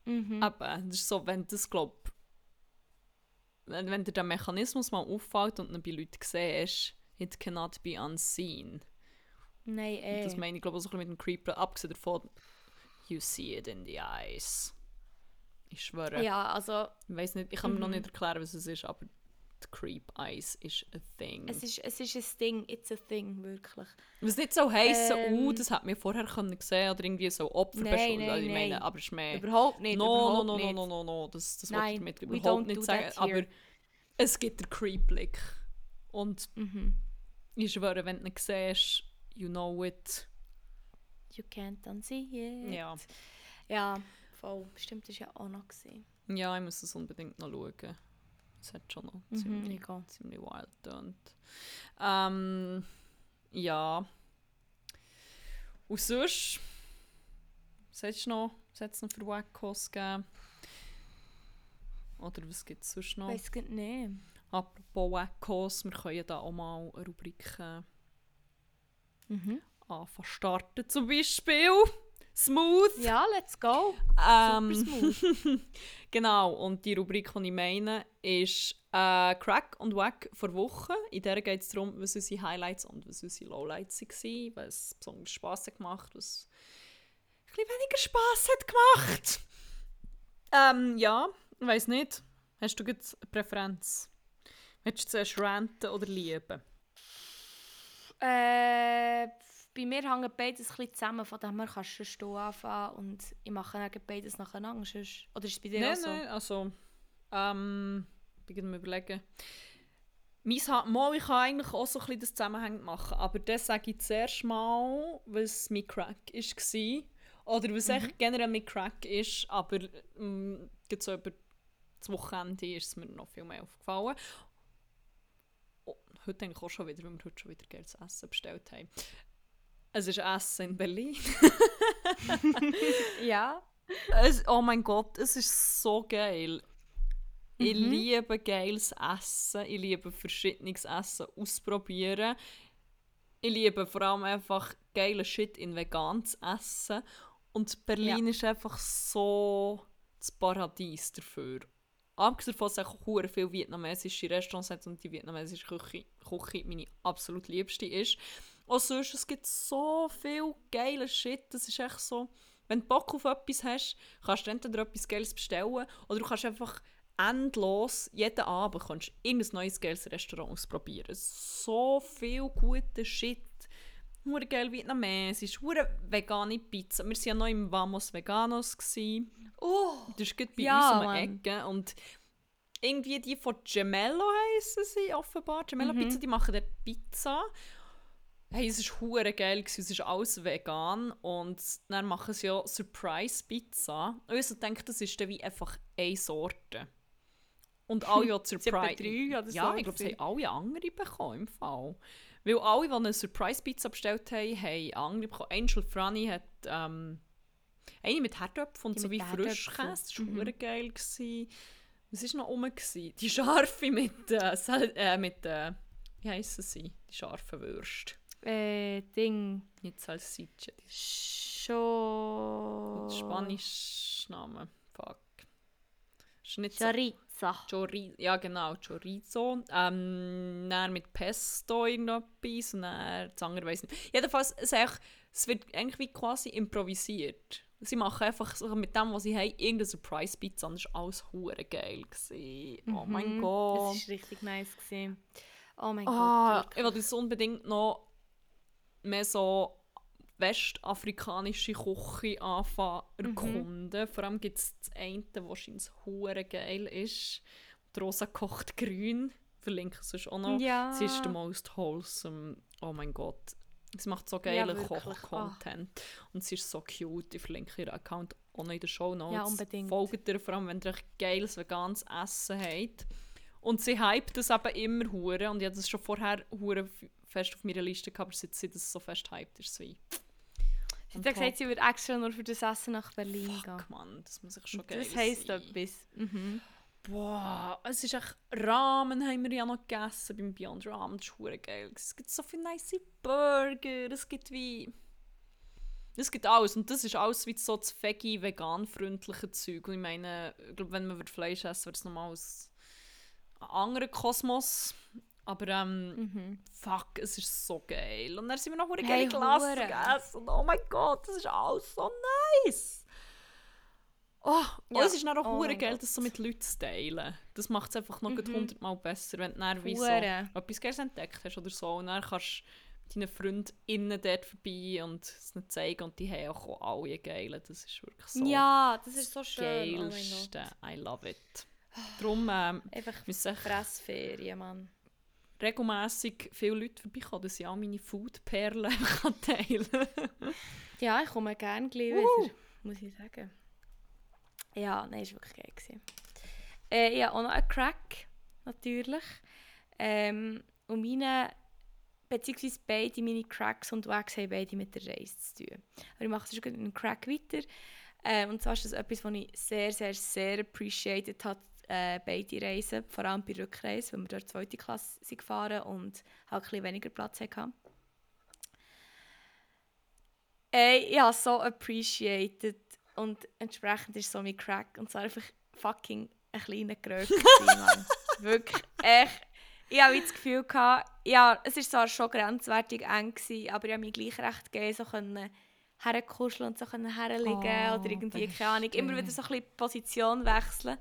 Mhm. eben, das ist so, wenn das, glaub, wenn, wenn dir der Mechanismus mal auffällt und ihn bei Leuten siehst, it cannot be unseen. Nein, Und eh. Das meine ich, glaube ich, so ein bisschen mit dem Creeper, abgesehen davon, you see it in the eyes. Ich schwöre. Ja, also Ich weiß nicht, ich kann mir noch Mhm. nicht erklären, was es ist, aber die Creep Eyes ist a thing. es ist, es ist ein Ding, it's a thing, wirklich. Was nicht so heissen, Ähm. uh, das hat mir vorher können sehen oder irgendwie so Opfer Nein, beschuldigt. nein, ich meine, nein. aber es ist mehr. Überhaupt nicht, no, no, überhaupt no, no, nicht. no, no, no, das, das Nein, wollte ich damit überhaupt nicht sagen. Aber es gibt den Creep-Blick. Und Mhm. ich schwöre, wenn du ihn siehst, you know it. You can't unsee it. Ja. Ja, voll. Stimmt, das war ja auch noch. Gewesen. Ja, ich muss es unbedingt noch schauen. Es hat schon noch Mhm, ziemlich, egal. ziemlich wild getönt. Ähm, ja. Und sonst, was hättest du noch, was noch für Wackos gegeben? Oder was gibt es sonst noch? Weiß es nicht. Apropos Wackos, wir können ja da auch mal Rubriken Mhm. anfangen starten. Zum Beispiel smooth. Ja, let's go. Ähm, Super smooth. (laughs) genau, und die Rubrik, die ich meine, ist äh, Crack und Wack vor Woche. In der geht es darum, was unsere Highlights und was unsere Lowlights waren, was besonders Spass hat gemacht, was ein bisschen weniger Spass hat gemacht. Ähm, ja, ich weiss nicht. Hast du jetzt eine Präferenz? Willst du zuerst ranten oder lieben? Äh, bei mir hängen beides ein bisschen zusammen, von dem her kannst du schon anfangen und ich mache dann beides nacheinander. sonst- Oder ist es bei dir Nein, auch so? nein, also, ähm, ich bin mir überlegen. Mein mal, ich kann eigentlich auch so ein bisschen das zusammenhängend machen, aber das sage ich zuerst mal, was mein Crack war. Oder was echt generell mein Crack ist, aber ähm, jetzt so über das Wochenende ist es mir noch viel mehr aufgefallen. Oh, heute eigentlich auch schon wieder, weil wir heute schon wieder geiles Essen bestellt haben. Es ist Essen in Berlin. (laughs) Ja. Es, oh mein Gott, es ist so geil. Ich Mhm. liebe geiles Essen. Ich liebe verschiedenes Essen ausprobieren. Ich liebe vor allem einfach geile Shit in vegan zu essen. Und Berlin ist einfach so das Paradies dafür. Abgesehen davon, dass es auch viele vietnamesische Restaurants hat und die vietnamesische Küche, Küche meine absolut liebste ist. Auch sonst, es gibt so viel geile Shit. Das ist echt so, wenn du Bock auf etwas hast, kannst du entweder etwas Geiles bestellen oder du kannst einfach endlos jeden Abend kannst du irgendein neues geiles Restaurant ausprobieren. So viel guter Shit. Hure geil vietnamesisch, hure vegane Pizza. Wir waren ja noch im Vamos Veganos. Gewesen. Oh! Das ist gut bei Ja, uns um die. Ecke. Und irgendwie die von Gemello heissen sie offenbar. Gemello Mhm. Pizza, die machen dort Pizza. Hey, es war hure geil, es ist alles vegan und dann machen sie ja Surprise Pizza. Und ich so denke, das ist dann wie einfach eine Sorte. Und alle, (laughs) haben Surprise... drei oder ja, so ich glaube, sie haben alle andere bekommen im Fall. Weil alle, die eine Surprise Pizza bestellt haben, haben andere bekommen. Angel Franny hat ähm, eine mit Herdöpfen und so wie. Frischkäse. Das war Mhm. geil. Gewesen. Was war noch rum? Gewesen? Die scharfe mit, äh, äh, mit äh, wie heissen sie? Die scharfen Würste. Äh, Ding. Nicht Salsiccia, Schon. spanische Name. Fuck. So Chorizo. Chorizo, ja genau, Chorizo. Ähm, dann mit Pesto irgendetwas und dann andere weiss nicht. Jedenfalls, es, eigentlich- es wird eigentlich wie quasi improvisiert. Sie machen einfach so mit dem, was sie haben, irgendeine Surprise-Pizza und das war alles hure geil. Gewesen. Oh mein Mhm, Gott. Das war richtig nice. Gewesen. Oh mein Ah, Gott. ich will das unbedingt noch mehr so westafrikanische Küche anfangen Mhm. erkunden. Vor allem gibt es das eine, das wahrscheinlich hure geil ist. Die Rosa kocht grün. Verlinke es sonst auch noch. Ja. Sie ist der most wholesome. Oh mein Gott. Sie macht so Ja, geilen wirklich. Koch-Content. Und sie ist so cute. Ich verlinke ihren Account auch noch in den Show Notes. Ja, unbedingt. Folgt ihr, vor allem wenn ihr geiles veganes Essen habt. Und sie hypt das eben immer hure und ich hatte das schon vorher hure fest auf meiner Liste gehabt, aber seit sie das so fest hypt ist, wie Sie hat gesagt, sie würde extra nur für das Essen nach Berlin gehen. fuck man, das muss ich schon geil Das heisst sein. etwas. Mhm. Boah, es ist echt Ramen haben wir ja noch gegessen beim Beyond Ramen, das ist hure geil. Es gibt so viele nice Burger, es gibt wie es gibt alles und das ist alles wie so das veggie vegan-freundliche Zeug. Und ich meine, ich glaube, wenn man würde Fleisch essen, wäre es nochmal aus einem anderen Kosmos. Aber ähm, Mhm. fuck, es ist so geil. Und dann sind wir noch hure Hey, geile Glas hure. gegessen. Und oh mein Gott, das ist alles so nice. Oh, und Ja. es ist dann auch Oh geil, das so mit Leuten zu teilen. Das macht es einfach noch Mhm. hundertmal besser, wenn du dann wie so etwas Geiles entdeckt hast oder so. Und dann kannst du deinen FreundInnen dort vorbei und es ihnen zeigen. Und die haben auch alle geile. Das ist wirklich so Ja, das ist so schön. Oh geilste. Gott. I love it. Darum ähm, Einfach müssen Fressferien, Mann. regelmässig viele Leute vorbeikommen, dass ich all meine Foodperlen (laughs) teilen kann. Ja, ich komme gerne gleich wieder, muss ich sagen. Ja, nein, es war wirklich geil. Gewesen. Äh, ja, auch noch ein Crack, natürlich. Ähm, und meine, beziehungsweise beide meine Cracks und Wags haben beide mit der Reise zu tun. Aber ich mache gleich mit einem Crack weiter. Äh, und zwar ist das etwas, was ich sehr, sehr, sehr appreciated habe, äh, beide Reisen, vor allem bei Rückreise, weil wir dort zweite Klasse sind gefahren und halt ein bisschen weniger Platz hatten. Ey, ich habe so appreciated und entsprechend ist so mein Crack und zwar einfach fucking ein kleiner Mann. (laughs) Wirklich, echt. Ich hatte das Gefühl, gehabt, ja, es war zwar schon grenzwertig eng, gewesen, aber ich habe mich gleich recht gegeben, so können herkuscheln und so können herliegen Oh, oder irgendwie, keine Ahnung, immer wieder so ein bisschen Position wechseln.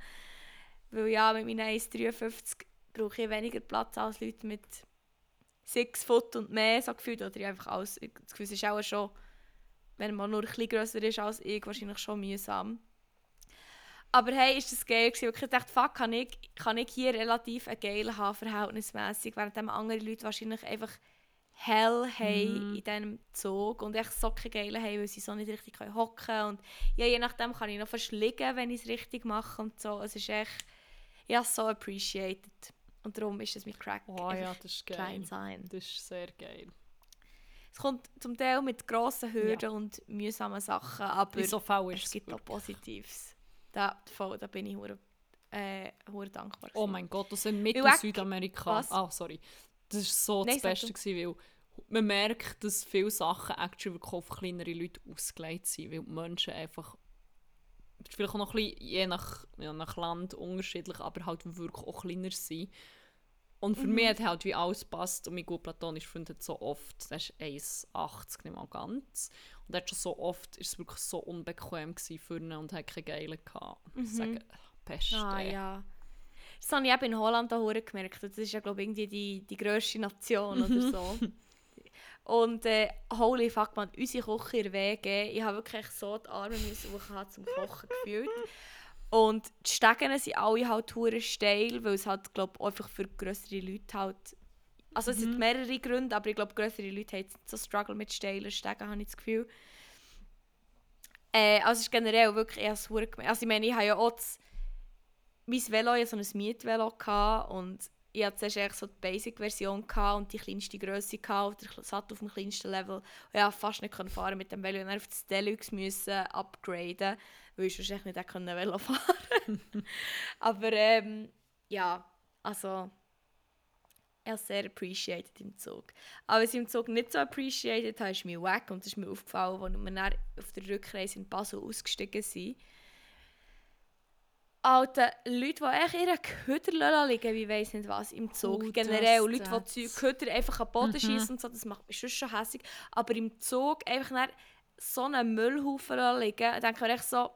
Weil ja, mit meinen 1,53 brauche ich weniger Platz als Leute mit 6 Foot und mehr, so gefühlt. Oder ich einfach alles, das Gefühl ist auch schon, wenn man nur ein bisschen grösser ist als ich, wahrscheinlich schon mühsam. Aber hey, ist das geil gewesen. Ich dachte, fuck, kann ich, kann ich hier relativ einen geil haben, verhältnismäßig, während andere Leute wahrscheinlich einfach hell haben in diesem Zug und echt so keine geile haben, weil sie so nicht richtig hocken können. Und ja, je nachdem kann ich noch fast liegen, wenn ich es richtig mache und so. Es ist echt, ich habe es so appreciated. Und darum ist es mit Crack Oh ja, das ist geil. sein. Das ist sehr geil. Es kommt zum Teil mit grossen Hürden und mühsamen Sachen, aber so es gibt auch Positives. Da, voll, da bin ich hure, äh, hure dankbar. Oh mein Gott, das sind Mittel- und Südamerika. Ah, sorry. Das war so Nein, das Beste, gewesen, weil man merkt, dass viele Sachen actually auf kleinere Leute ausgelegt sind, weil die Menschen einfach vielleicht auch noch ein bisschen, je nach, ja, nach Land unterschiedlich, aber halt wirklich auch kleiner sind. Und für Mhm. mich hat halt wie alles passt und mein gut platonisch Freund hat so oft, der ist 1,80 nicht mal ganz, und er hat schon so oft, ist es wirklich so unbequem für ihn und hat keine Geile gehabt. Ich sage, Pest. Ah ja. Das habe ich eben in Holland auch gemerkt. Das ist ja, glaube ich, irgendwie die, die grösste Nation Mhm. oder so. (laughs) Und äh, holy fuck, man, unsere Küche in der WG, ich habe wirklich so die Arme müssen hochhaben zum Kochen gefühlt. Und die Stegen sind alle halt hure steil, weil es halt, glaube ich, einfach für größere Leute halt... Also es Mhm. sind mehrere Gründe, aber ich glaube, größere Leute haben so Struggle mit steilen Stegen, habe ich das Gefühl. Äh, also es ist generell wirklich eher hure. Also ich meine, ich habe ja auch das, mein Velo, hatte so ein Mietvelo gehabt und ich hatte zuerst so die Basic-Version und die kleinste Größe und der satt auf dem kleinsten Level. Ich konnte fast nicht fahren mit dem Velo und dann auf das Deluxe upgraden, weil ich echt nicht hätte können Velo (laughs) fahren Aber ähm, ja, also er sehr appreciated im Zug. Aber was ich im Zug nicht so appreciated habe, ist mein Wack und das ist mir aufgefallen, als wir auf der Rückreise in Basel ausgestiegen sind. Alter, Leute, die echt ihre Köder liegen, wie weiss nicht was, im Zug. Oh, Generell, das Leute, die die Köder einfach an den Boden schießen und so, das macht mich schon schon hässlich. Aber im Zug einfach dann so einen Müllhaufen liegen, dann denke ich mir echt so,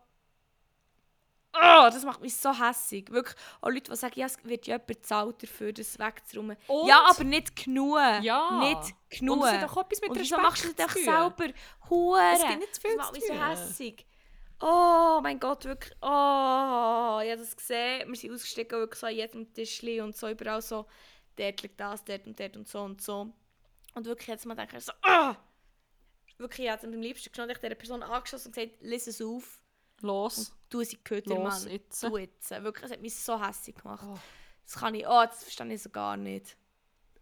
Oh, das macht mich so hässig. Wirklich. Auch Leute, die sagen, ja, es wird ja jemand bezahlt dafür, das wegzuräumen. Und? Ja, aber nicht genug. Ja. Nicht genug. Und es hat auch etwas mit Und Respekt machst du das tun. selber? Hure. Es gibt nicht zu viel Das macht mich so tun. Oh mein Gott, wirklich. Oh, ich habe das gesehen. Wir sind ausgestiegen, wirklich so an jedem Tischli und so überall so, dort liegt das, dort und dort und so und so. Und wirklich jetzt mal denke ich so, ah! Wirklich, ich habe am liebsten ich dieser Person angeschossen und gesagt, lies es auf. Los. Du sie Köder, Los Mann. jetzt. Du jetzt. Wirklich, es hat mich so hässlich gemacht. Oh. Das kann ich, oh, das verstehe ich so gar nicht.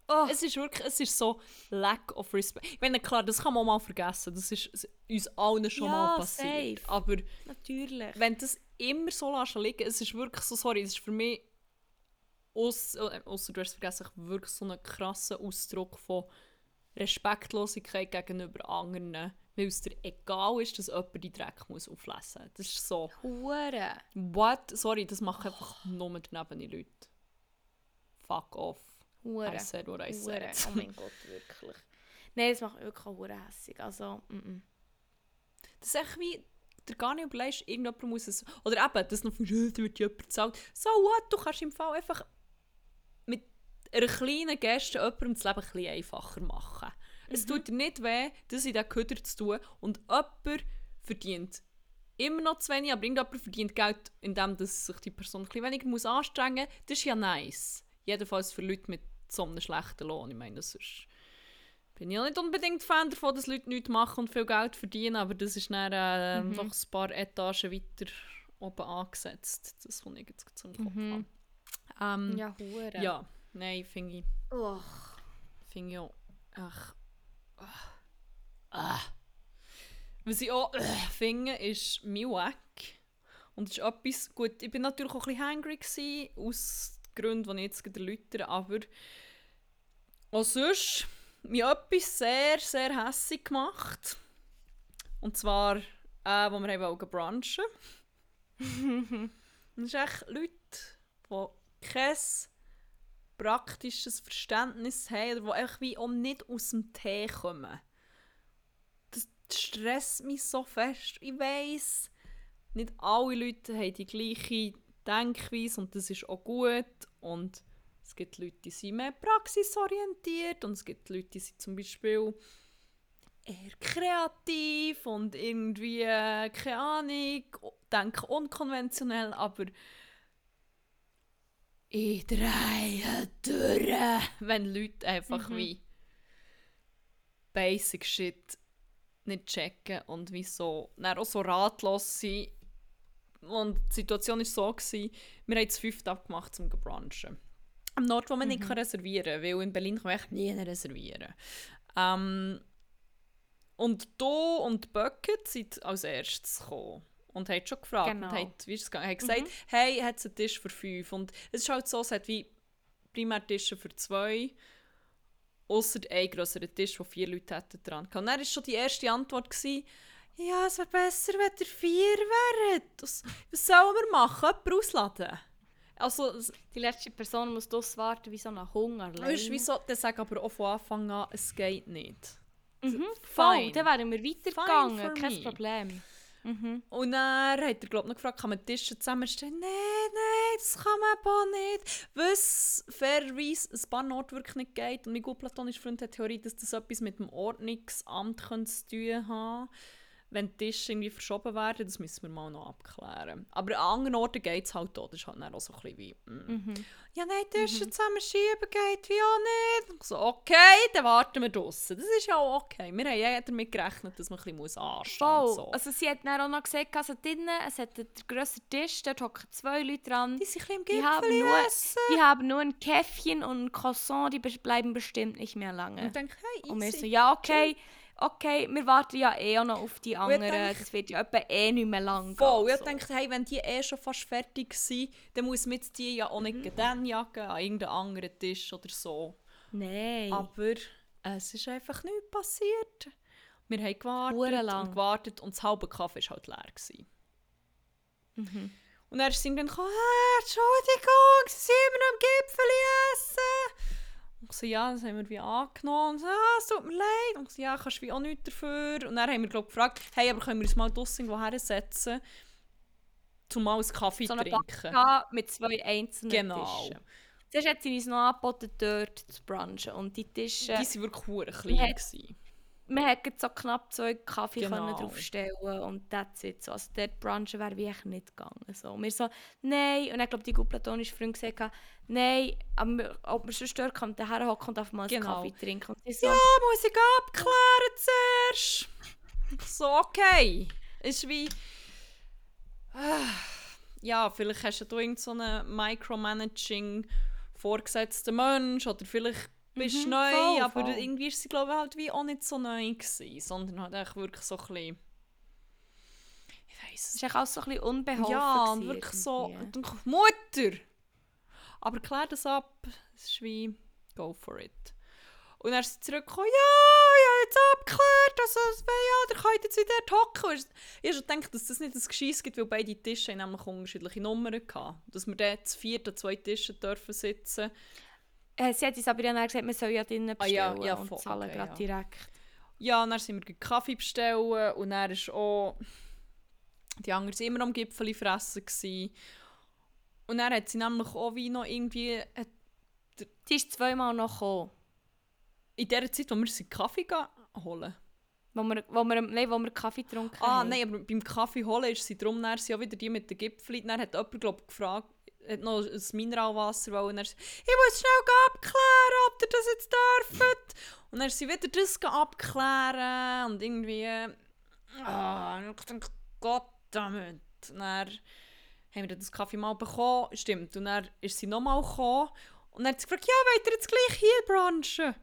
Oh. Es ist wirklich, es ist so Lack of Respect. Ich meine, klar, das kann man mal vergessen. Das ist uns allen schon Ja, mal passiert. safe. Aber Natürlich. wenn das immer so lässt liegen, es ist wirklich so, sorry, es ist für mich, aus, äh, du hast es vergessen, wirklich so ein krasser Ausdruck von Respektlosigkeit gegenüber anderen. Weil es dir egal ist, dass jemand die Dreck muss auflesen muss. Das ist so, Hure. what? Sorry, das machen einfach nur daneben die Leute. Fuck off. Hure. I said what I Hure. said. Oh mein Gott, wirklich. Nein, das macht wirklich auch hure hässig. Also, mm -mm. Das ist echt wie, der gar nicht überlegst, irgendjemand muss es... Oder eben, das noch von «Ja, da wird jemand bezahlt». So what? Du kannst im Fall einfach mit einer kleinen Geste jemandem das Leben ein bisschen einfacher machen. Es tut dir nicht weh, das in diesen Köder zu tun und jemand verdient immer noch zu wenig, aber irgendjemand verdient Geld, indem dass sich die Person ein bisschen weniger muss anstrengen muss. Das ist ja nice. Jedenfalls für Leute mit so einem schlechten Lohn. Ich meine, das ist... bin ich auch nicht unbedingt Fan davon, dass Leute nichts machen und viel Geld verdienen, aber das ist dann äh, einfach ein paar Etagen weiter oben angesetzt. Das, was ich jetzt zum Kopf habe. Ähm, ja. Ja, hure. nein, finde ich, Oh. find ich auch... Ach, ah. Was ich auch äh, finde, ist mein Wack. Und das ist etwas, gut, ich bin natürlich auch ein bisschen hungry gewesen, aus Gründen, die ich jetzt erläutere, aber auch sonst mir etwas sehr, sehr hässig gemacht. Und zwar, äh, wo wir haben brunchen (laughs) Und es sind echt Leute, die kein praktisches Verständnis haben oder die wie auch nicht aus dem Tee kommen. Das stresst mich so fest. Ich weiss, nicht alle Leute haben die gleiche Denkweise und das ist auch gut. Und es gibt Leute, die sind mehr praxisorientiert und es gibt Leute, die sind zum Beispiel eher kreativ und irgendwie, äh, keine Ahnung, denken unkonventionell, aber ich drehe durch, wenn Leute einfach Mhm. wie Basic Shit nicht checken und wie so, dann auch so ratlos sind. Und die Situation war so, gewesen, wir haben das fünfte abgemacht zum brunchen. Am Nord, wo man nicht kann reservieren kann, weil in Berlin kann man echt nie reservieren. Ähm, und du und Bucket sind als erstes gekommen und haben schon gefragt Genau. und haben, wie ist es gegangen? haben gesagt, hey, hat es einen Tisch für fünf? Und es ist halt so, es hat wie primär Tische für zwei, außer ein grösserer Tisch, wo vier Leute hätten dran gehabt. Und dann war schon die erste Antwort, gewesen, ja, es wäre besser, wenn ihr vier wäret. Was, was sollen wir machen? Jemanden ausladen? Also, Die letzte Person muss das warten wie so ein Hunger. Weißt du, wieso? Der sagt aber auch von Anfang an, es geht nicht. Mhm, voll, Fine. dann wären wir weitergegangen, kein me. Problem. Mhm. Und dann hat er, glaube noch gefragt, kann man Tische zusammenstellen? Nein, nein, das kann man aber nicht. Was fairerweise ein paar Orte wirklich nicht geht. Und mein gut platonischer Freund hat Theorie, dass das etwas mit dem Ordnungsamt könnte zu tun haben wenn die Tische irgendwie verschoben werden, das müssen wir mal noch abklären. Aber an anderen Orten geht es halt auch. Das ist halt dann auch so ein bisschen wie... mm. Mhm. Ja, nein, Tische zusammenschieben geht wie auch nicht. Ich so, okay, dann warten wir draussen. Das ist ja auch okay. Wir haben ja damit gerechnet, dass man ein bisschen anstehen muss. So. Also sie hat dann auch noch gesagt, also drinnen, es hat einen grösseren Tisch, dort hocken zwei Leute dran. die sind ein bisschen Die im haben, nur, essen. die haben nur ein Käffchen und ein Croissant, die be- bleiben bestimmt nicht mehr lange. Und ich denke, hey, Und wir easy. so, ja, okay, okay, wir warten ja eh auch noch auf die anderen. denk- das wird ja etwa eh nicht mehr lang Voll. gehen. Ich dachte, hey, wenn die eh schon fast fertig sind, dann muss man jetzt die ja auch nicht Mhm. dann jagen, an irgendeinen anderen Tisch oder so. Nein. Aber es ist einfach nichts passiert. Wir haben gewartet und gewartet und das halbe Kaffee war halt leer. Gewesen. Mhm. Und sind wir dann gekommen, ah, Entschuldigung, sie sind immer am Gipfel essen. Und ich so, ja, das haben wir wie angenommen. Und so, ah, es tut mir leid. Und ich so, ja, kannst du wie auch nichts dafür. Und dann haben wir glaub, gefragt, hey, aber können wir uns mal draussen irgendwo hersetzen, um mal einen Kaffee so zu trinken. Mit zwei einzelnen Genau. Tischen. Zuerst hat sie uns noch angeboten, dort zu brunchen. Und die Tische, Die waren wirklich klein. gewesen. Man hätte so knapp zwei Kaffee Genau. können draufstellen und that's it. So. Also dort brunchen wäre wie echt nicht gegangen. So. Und wir so, nein. Und ich glaube, die gut platonische Freund gesagt, hat, nein, aber ob wir sonst dort kommt, daher hocken und einfach mal einen Genau. Kaffee trinken. Und so, Ja, muss ich abklären zuerst. Ich So, okay. Ist wie... Ah, Ja, vielleicht hast du irgend so einen Micromanaging vorgesetzten Mensch oder vielleicht bist du Mhm, neu, voll, aber voll. irgendwie ist sie glaube ich halt wie auch nicht so neu gewesen, sondern halt echt wirklich so ein bisschen... Ich weiss es es ist alles so ein bisschen unbeholfen. Ja, und wirklich so... denke, Mutter! Aber klär das ab. Es ist wie... Go for it. Und dann ist sie zurückgekommen, ja, ich habe jetzt abgeklärt, also ja, ihr könnt jetzt wieder hocken. Ich habe schon gedacht, dass das nicht ein Gescheiss gibt, weil beide Tische haben nämlich unterschiedliche Nummern hatten. Dass wir dort zu viert an zwei Tischen dürfen sitzen. Äh, sie hat uns aber dann gesagt, wir sollen ja drinnen Ah, ja, bestellen ja, und voll, zahlen okay, gerade ja. direkt. Ja, und dann sind wir Kaffee bestellen und dann ist auch... Die anderen waren immer am Gipfel fressen. Gewesen. Und dann hat sie nämlich auch wie noch irgendwie... hat Sie ist zweimal noch gekommen. In der Zeit, wo wir sie Kaffee holen. Wo wir, wo wir, nein, wo wir Kaffee getrunken Ah, haben. nein, aber beim Kaffee holen ist sie drum, dann sind ja wieder die mit den Gipfeln. Dann hat jemand, glaub, gefragt, hat noch ein Mineralwasser wollen. Und sie, ich muss schnell abklären, ob ihr das jetzt dürft. Und dann sie wieder das abklären und irgendwie... Ah, und ich dachte, Gott damit. Und dann haben wir das Kaffee mal bekommen, stimmt. Und dann ist sie nochmal gekommen und dann hat sie gefragt, ja, wollt ihr jetzt gleich hier brunchen?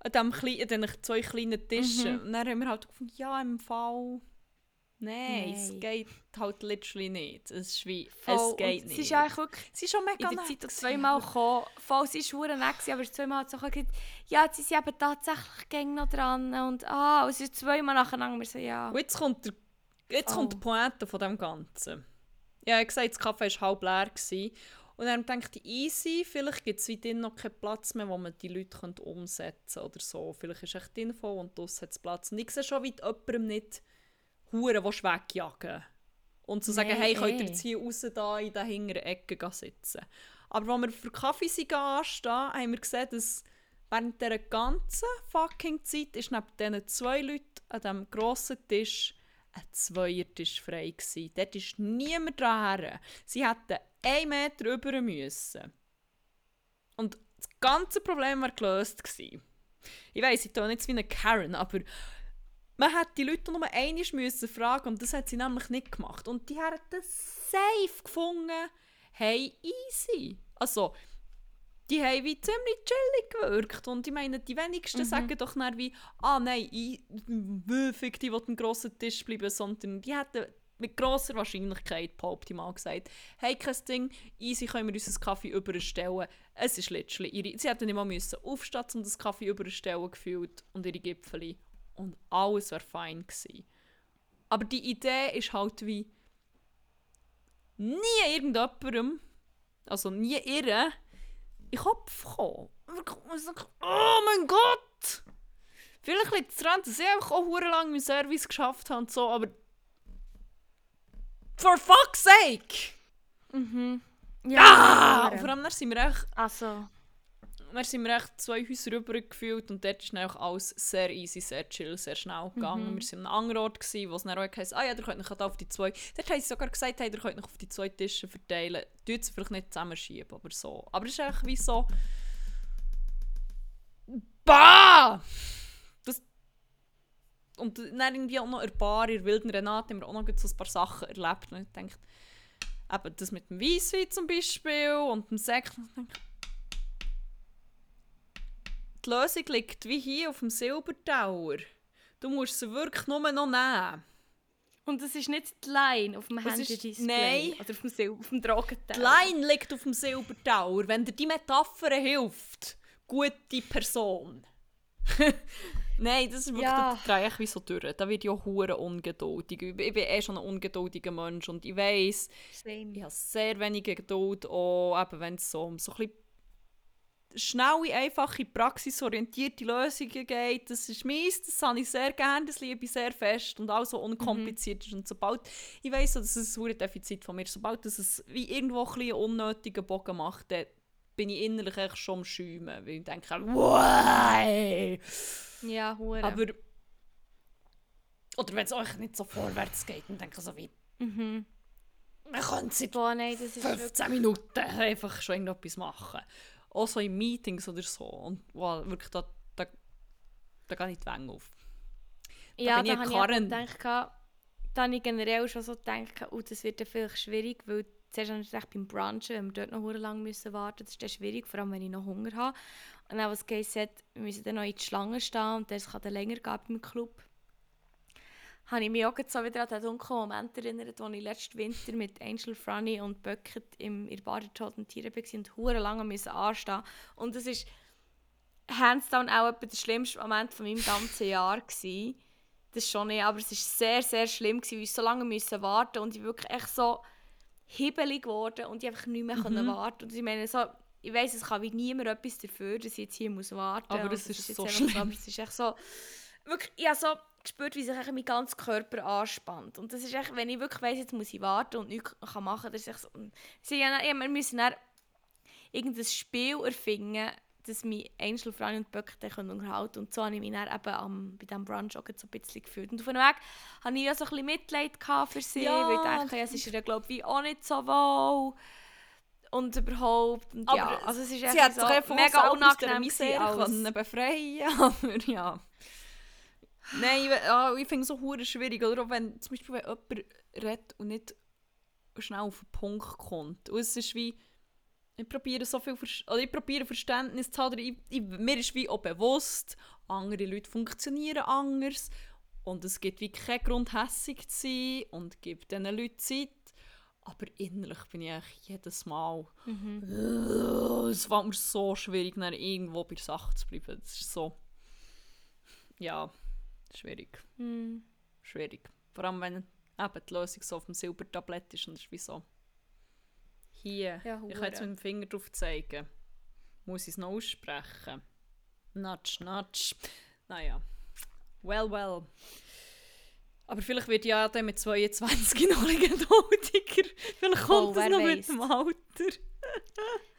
An, dem, klei- an den zwei kleinen Tischen. Und dann haben wir halt gefunden, ja, im Fall... Nein, es geht halt literally nicht. Es ist wie, Voll. es geht Es nicht. ist eigentlich wirklich Sie ist schon mega in der nett Zeit zweimal (laughs) gekommen. Voll, sie war verdammt nett, gewesen, aber zweimal hat sie auch gesagt, ja, jetzt sind sie eben tatsächlich gäng noch dran. Und ah, und sie ist zweimal nacheinander. Wir so, ja. Und jetzt kommt, der, jetzt Oh. kommt die Pointe von dem Ganzen. Ja, ich habe gesagt, das Kaffee war halb leer. Gewesen. Und dann dachte ich, easy, vielleicht gibt es wie drin noch keinen Platz mehr, wo man die Leute könnte umsetzen oder so. Vielleicht ist echt drin voll und draussen hat es Platz. Und ich sehe schon, wie jemandem nicht Huren wegjagen Und zu sagen, Nein, hey, könnt ihr jetzt hier raus da in der hinteren Ecke sitzen. Aber als wir für Kaffee sind anstehen, haben wir gesehen, dass während dieser ganzen fucking Zeit ist neben diesen zwei Leuten an diesem grossen Tisch ein Zweiertisch frei gewesen. Dort ist niemand dran. Sie hätten einen Meter rüber müssen. Und das ganze Problem war gelöst gewesen. Ich weiss, ich tue nicht wie eine Karen, aber man hätte die Leute nur einmal müssen fragen und das hat sie nämlich nicht gemacht. Und die haben das safe gefunden. Hey, easy. Also, die haben wie ziemlich chillig gewirkt. Und ich meine, die wenigsten sagen doch dann wie, ah nein, ich, fick die, die am grossen Tisch bleiben, sondern die hätten mit grosser Wahrscheinlichkeit, behaupte ich mal, gesagt, hey, kein Ding, easy können wir unseren Kaffee überstellen. Es ist literally ihre, sie hätten nicht mal müssen aufstehen, um das Kaffee überstellen gefühlt und ihre Gipfeli. Und alles wäre fein gewesen. Aber die Idee ist halt wie nie irgendjemandem, also nie ihr, in den Kopf gekommen. Wirklich, man sagt, Oh mein Gott! Vielleicht liegt es daran, dass ich einfach auch lang meinen Service geschafft habe und so, aber for fuck's sake! Mhm. Ah! Und Ja, vor allem sind wir echt, also, dann sind wir echt zwei Häuser rüber gefühlt und dort ist dann auch alles sehr easy, sehr chill, sehr schnell gegangen. Wir waren an einem anderen Ort, gewesen, wo es dann auch heisst, ah ja, ihr könnt euch halt auf die zwei, dort haben sie sogar gesagt, hey, ihr könnt euch auf die zwei Tische verteilen. Tut sie vielleicht nicht zusammenschieben, aber so. Aber es ist eigentlich wie so... Bah! Das und dann irgendwie auch noch ein paar in wilden Renate haben wir auch noch so ein paar Sachen erlebt. Und ich denke, eben das mit dem Weisswein zum Beispiel und dem Sekt. Und ich denke, die Lösung liegt wie hier auf dem Silbertower. Du musst sie wirklich nur noch nehmen. und es ist nicht die Line auf dem Handy-Display. nein. Oder auf dem, Sil auf dem Drogenteller. Die Line liegt auf dem Silbertower. Wenn dir die Metapher hilft, gute Person. (laughs) Nein, das ist wirklich, Ja. da drehe ich wie so durch. Da wird ja hure ungeduldig. Ich bin eh schon ein ungeduldiger Mensch und ich Same. ich habe sehr wenige Geduld, auch eben wenn es so um so ein bisschen schnelle, einfache, praxisorientierte Lösungen geht. Das ist meins, das habe ich sehr gerne, das liebe ich sehr fest und auch so unkompliziert ist. Und sobald, ich weiss, dass es ein Defizit von mir ist, sobald dass es wie irgendwo ein einen unnötigen Bogen macht, dann bin ich innerlich echt schon am Schäumen, weil ich denke, why? Ja, hure. Aber oder wenn es euch nicht so vorwärts geht, dann denke ich so wie, Mhm. man könnte seit Boah, nein, das ist wirklich... 15 Minuten einfach schon irgendetwas machen. Auch so in Meetings oder so. Und wow, wirklich, da, da, da gehe ich die Wänge auf. Ja, bin ich da habe ich auch Karren. gedacht, da habe ich generell schon so gedacht, oh, das wird dann vielleicht schwierig, weil zuerst habe ich gedacht, beim Brunchen, wenn wir dort noch verdammt lang müssen warten das ist dann schwierig, vor allem wenn ich noch Hunger habe. Und dann, was Gay sagt, wir müssen dann noch in die Schlange stehen und das kann dann länger gehen im Club. Habe ich mich auch so wieder an den dunklen Moment erinnert, als ich letzten Winter mit Angel, Franny und Bucket im, in der Bar der Toten Tiere war und verdammt lange müssen anstehen Und das ist hands down auch etwa der schlimmste Moment von meinem ganzen Jahr gewesen. Das schon nicht, aber es war sehr, sehr schlimm, gewesen, weil ich so lange müssen warten und ich wirklich echt so hibbelig geworden und ich einfach nicht mehr mhm. warten. Und ich meine, so, ich weiss, es kann wie niemand etwas dafür, dass ich jetzt hier muss warten Aber Und es ist jetzt so schlimm. aber es ist echt so, wirklich, ich habe so gespürt, wie sich mein ganzer Körper anspannt. Und das ist echt, wenn ich wirklich weiss, jetzt muss ich warten und nichts kann machen kann, das ist echt so, ja, ja, wir müssen dann irgendein Spiel erfinden, dass mich Angel, Franny und Böck dann unterhalten können. Und so habe ich mich dann eben am, bei diesem Brunch auch so ein bisschen gefühlt. Und auf dem Weg hatte ich ja so ein bisschen Mitleid für sie, Ja, weil ich dachte, ja, es ist ihr, glaube ich, auch nicht so wohl. Und überhaupt. Und ja, Aber also es ist Sie echt hat so mega unangenehm gewesen können befreien (laughs) aber ja. Nein, ich, ah, ich finde es so hure schwierig, oder? Auch wenn zum Beispiel wenn jemand redet und nicht schnell auf den Punkt kommt. Und es ist wie, ich probiere so viel oder ich probiere Verständnis zu haben. Ich, ich, mir ist wie auch bewusst, andere Leute funktionieren anders. Und es gibt wie keinen Grund, hässig zu sein und gibt diesen Leuten Zeit. Aber innerlich bin ich jedes Mal. Es fällt mir so schwierig, dann irgendwo bei der Sache zu bleiben. Das ist so. Ja, schwierig. Hm. Schwierig. Vor allem, wenn eben die Lösung so auf dem Silbertablett ist und es ist wie so. Hier. Ja, ich kann jetzt mit dem Finger drauf zeigen. Muss ich es noch aussprechen? Natsch, natsch. Naja. Well, well. Aber vielleicht wird ja dann mit 22 (laughs) noch ein. Vielleicht kommt Oh, das noch weiss. mit dem Alter.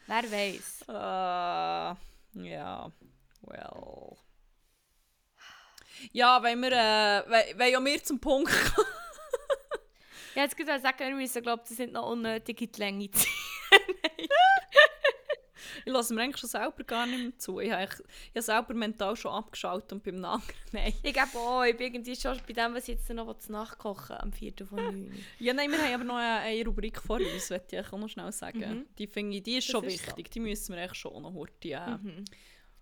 Wer weiß. Äh, ja, well. Ja, wenn wir, äh, wenn, wenn ja wir zum Punkt kommen. (laughs) Ja, jetzt ich sagen, wir müssen, glaube das sind noch unnötig in die Länge ziehen. (laughs) Ich lasse mir eigentlich schon selber gar nicht mehr zu. Ich habe, eigentlich- ich habe selber mental schon abgeschaltet und beim anderen, (laughs) nein. Ich glaube auch, ich bin irgendwie schon bei dem, was ich jetzt noch zu Nacht kochen am 4. von 9. Ja, nein, wir haben aber noch eine, eine Rubrik vor uns, möchte ich auch noch schnell sagen. Mhm. Die finde ich, die ist Das schon ist so. wichtig. Die müssen wir echt schon noch heute, äh, Mhm.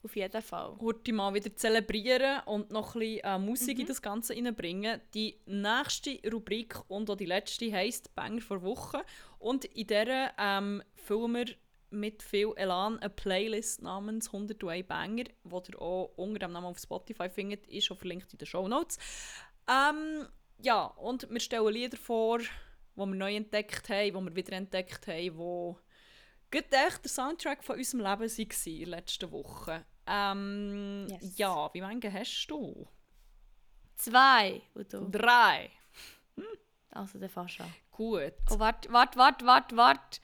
Auf jeden Fall. heute mal wieder zelebrieren und noch ein bisschen äh, Musik Mhm. in das Ganze reinbringen. Die nächste Rubrik und auch die letzte heisst «Banger vor Woche». Und in dieser ähm, füllen wir mit viel Elan eine Playlist namens 101 Banger, die ihr auch unter dem Namen auf Spotify findet, ist auch verlinkt in den Shownotes. Ähm, ja, und wir stellen Lieder vor, die wir neu entdeckt haben, die wir wieder entdeckt haben, die gerade echt der Soundtrack von unserem Leben waren in der letzten Woche. Ähm, Yes. Ja, wie viele hast du? Zwei. Und du? Drei. Also der fast. Gut. Oh, warte, warte, warte, warte, warte.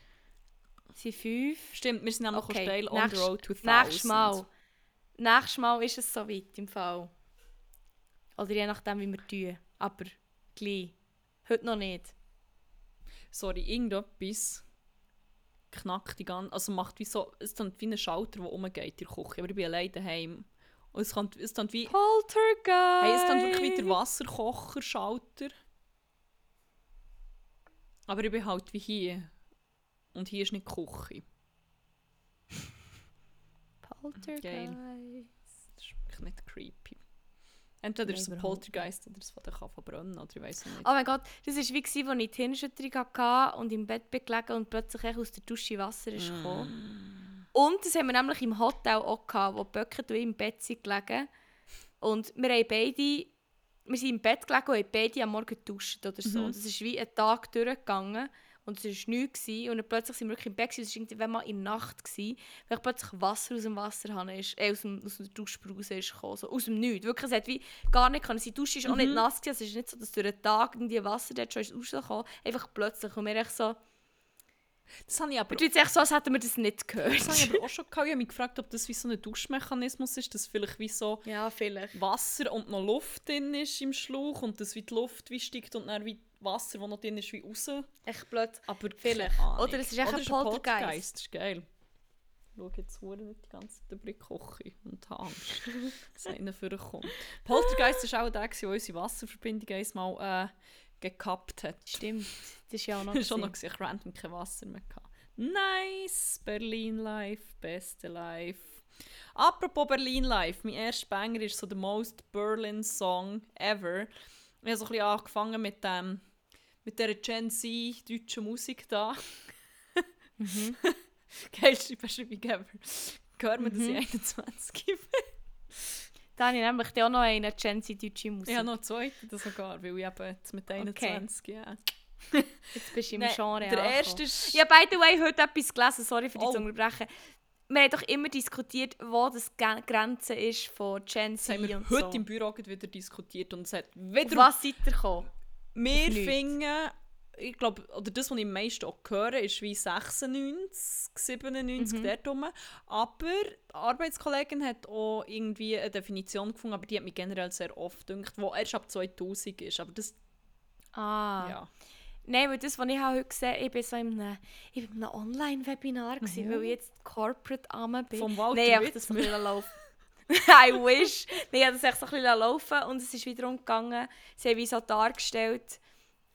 Sind fünf. Stimmt, wir sind nämlich Okay, okay. steil on the road to 1000. Nächstes Mal. Nächstes Mal ist es soweit im Fall. Oder je nachdem, wie wir tun. Aber gleich. Heute noch nicht. Sorry, irgendetwas knackt die ganze... Also macht wie so... Es ist wie ein Schalter, der umgeht in der Küche. Aber ich bin allein daheim. Und es kommt, es kommt wie... Poltergeist! Hey, es kommt wirklich wie der Wasserkocher-Schalter. Aber ich bin halt wie hier. Und hier ist nicht Küche. Poltergeist. Das ist wirklich nicht creepy. Entweder ist es ein Poltergeist oder es der kann verbrennen oder ich weiß nicht. Oh mein Gott, das war wie, gewesen, als ich die Hirnschütterung hatte und im Bett gelegen und plötzlich aus der Dusche Wasser ist gekommen. Und das haben wir nämlich im Hotel auch gehabt, wo und ich im Bett sind gelegen. Und wir haben beide, wir sind im Bett gelegen und haben beide am Morgen geduscht oder so. Und es ist wie ein Tag durchgegangen und es war nichts. gewesen. Und dann plötzlich sind wir wirklich im Bett es war irgendwann mal in der Nacht, gewesen, weil plötzlich Wasser aus dem Wasserhahn ist, äh, aus, dem, aus der Duschbrause ist gekommen, so aus dem Nichts. Wirklich, es hat wie gar nicht können. Die Dusche ist auch nicht nass gewesen. Es ist nicht so, dass durch den Tag irgendwie Wasser dort schon ist rausgekommen. Einfach plötzlich. Und wir echt so, Das habe ich aber, jetzt echt so, als hätten wir das nicht gehört. das habe ich aber auch schon gehabt. Ich habe mich gefragt, ob das wie so ein Duschmechanismus ist, dass vielleicht wie so ja, vielleicht. Wasser und noch Luft drin ist im Schlauch und dass wie die Luft wie steigt und dann wie Wasser, das noch drin ist, wie raus. Echt blöd. Aber Vielleicht. Oder es ist echt Oder ein Poltergeist. Das ist geil. Ich schaue jetzt hure nicht die ganze Zeit über die Küche und habe Angst, (laughs) dass einer vorkommt. Poltergeist war auch der, der unsere Wasserverbindung einmal äh, gekappt hat. Stimmt. Das ist ja auch noch. (laughs) Schon noch gewesen. ich random kein Wasser mehr gehabt. Nice! Berlin Life, beste Life. Apropos Berlin Life, mein erster Banger ist so der most Berlin Song ever. Ich habe so ein bisschen angefangen mit dem mit dieser Gen Z deutschen Musik da. (laughs) Mhm. (laughs) Geilste Beschreibung ever. Hört man, dass Mhm. ich 21 bin? Da habe ich nämlich auch noch eine Gen Z deutsche Musik. Habe noch einen zweiten sogar, weil ich eben jetzt mit 21, ja. Jetzt bist du im Nein, Genre der angekommen. erste ist... Habe by the way heute etwas gelesen, sorry für die Oh. zu unterbrechen. Wir haben doch immer diskutiert, wo das Grenze ist von Gen Das Z haben wir und heute so. im Büro wieder diskutiert und es hat Auf wieder was seid ihr gekommen? Wir finden, ich glaube, oder das, was ich am meisten auch höre, ist wie 96, 97 Mhm. dort rum. Aber die Arbeitskollegin hat auch irgendwie eine Definition gefunden, aber die hat mich generell sehr oft gedacht, wo erst ab 2000 ist. Aber das, Ah. ja. Nein, weil das, was ich heute gesehen habe, ich bin so in einem, einem Online-Webinar, gewesen, weil ich jetzt Corporate am bin. Vom Walter Nein, ich das ein Wittmer. bisschen laufen. (laughs) I wish. Nein, ich habe das echt so ein bisschen laufen und es ist wiederum gegangen, sie haben wie so dargestellt,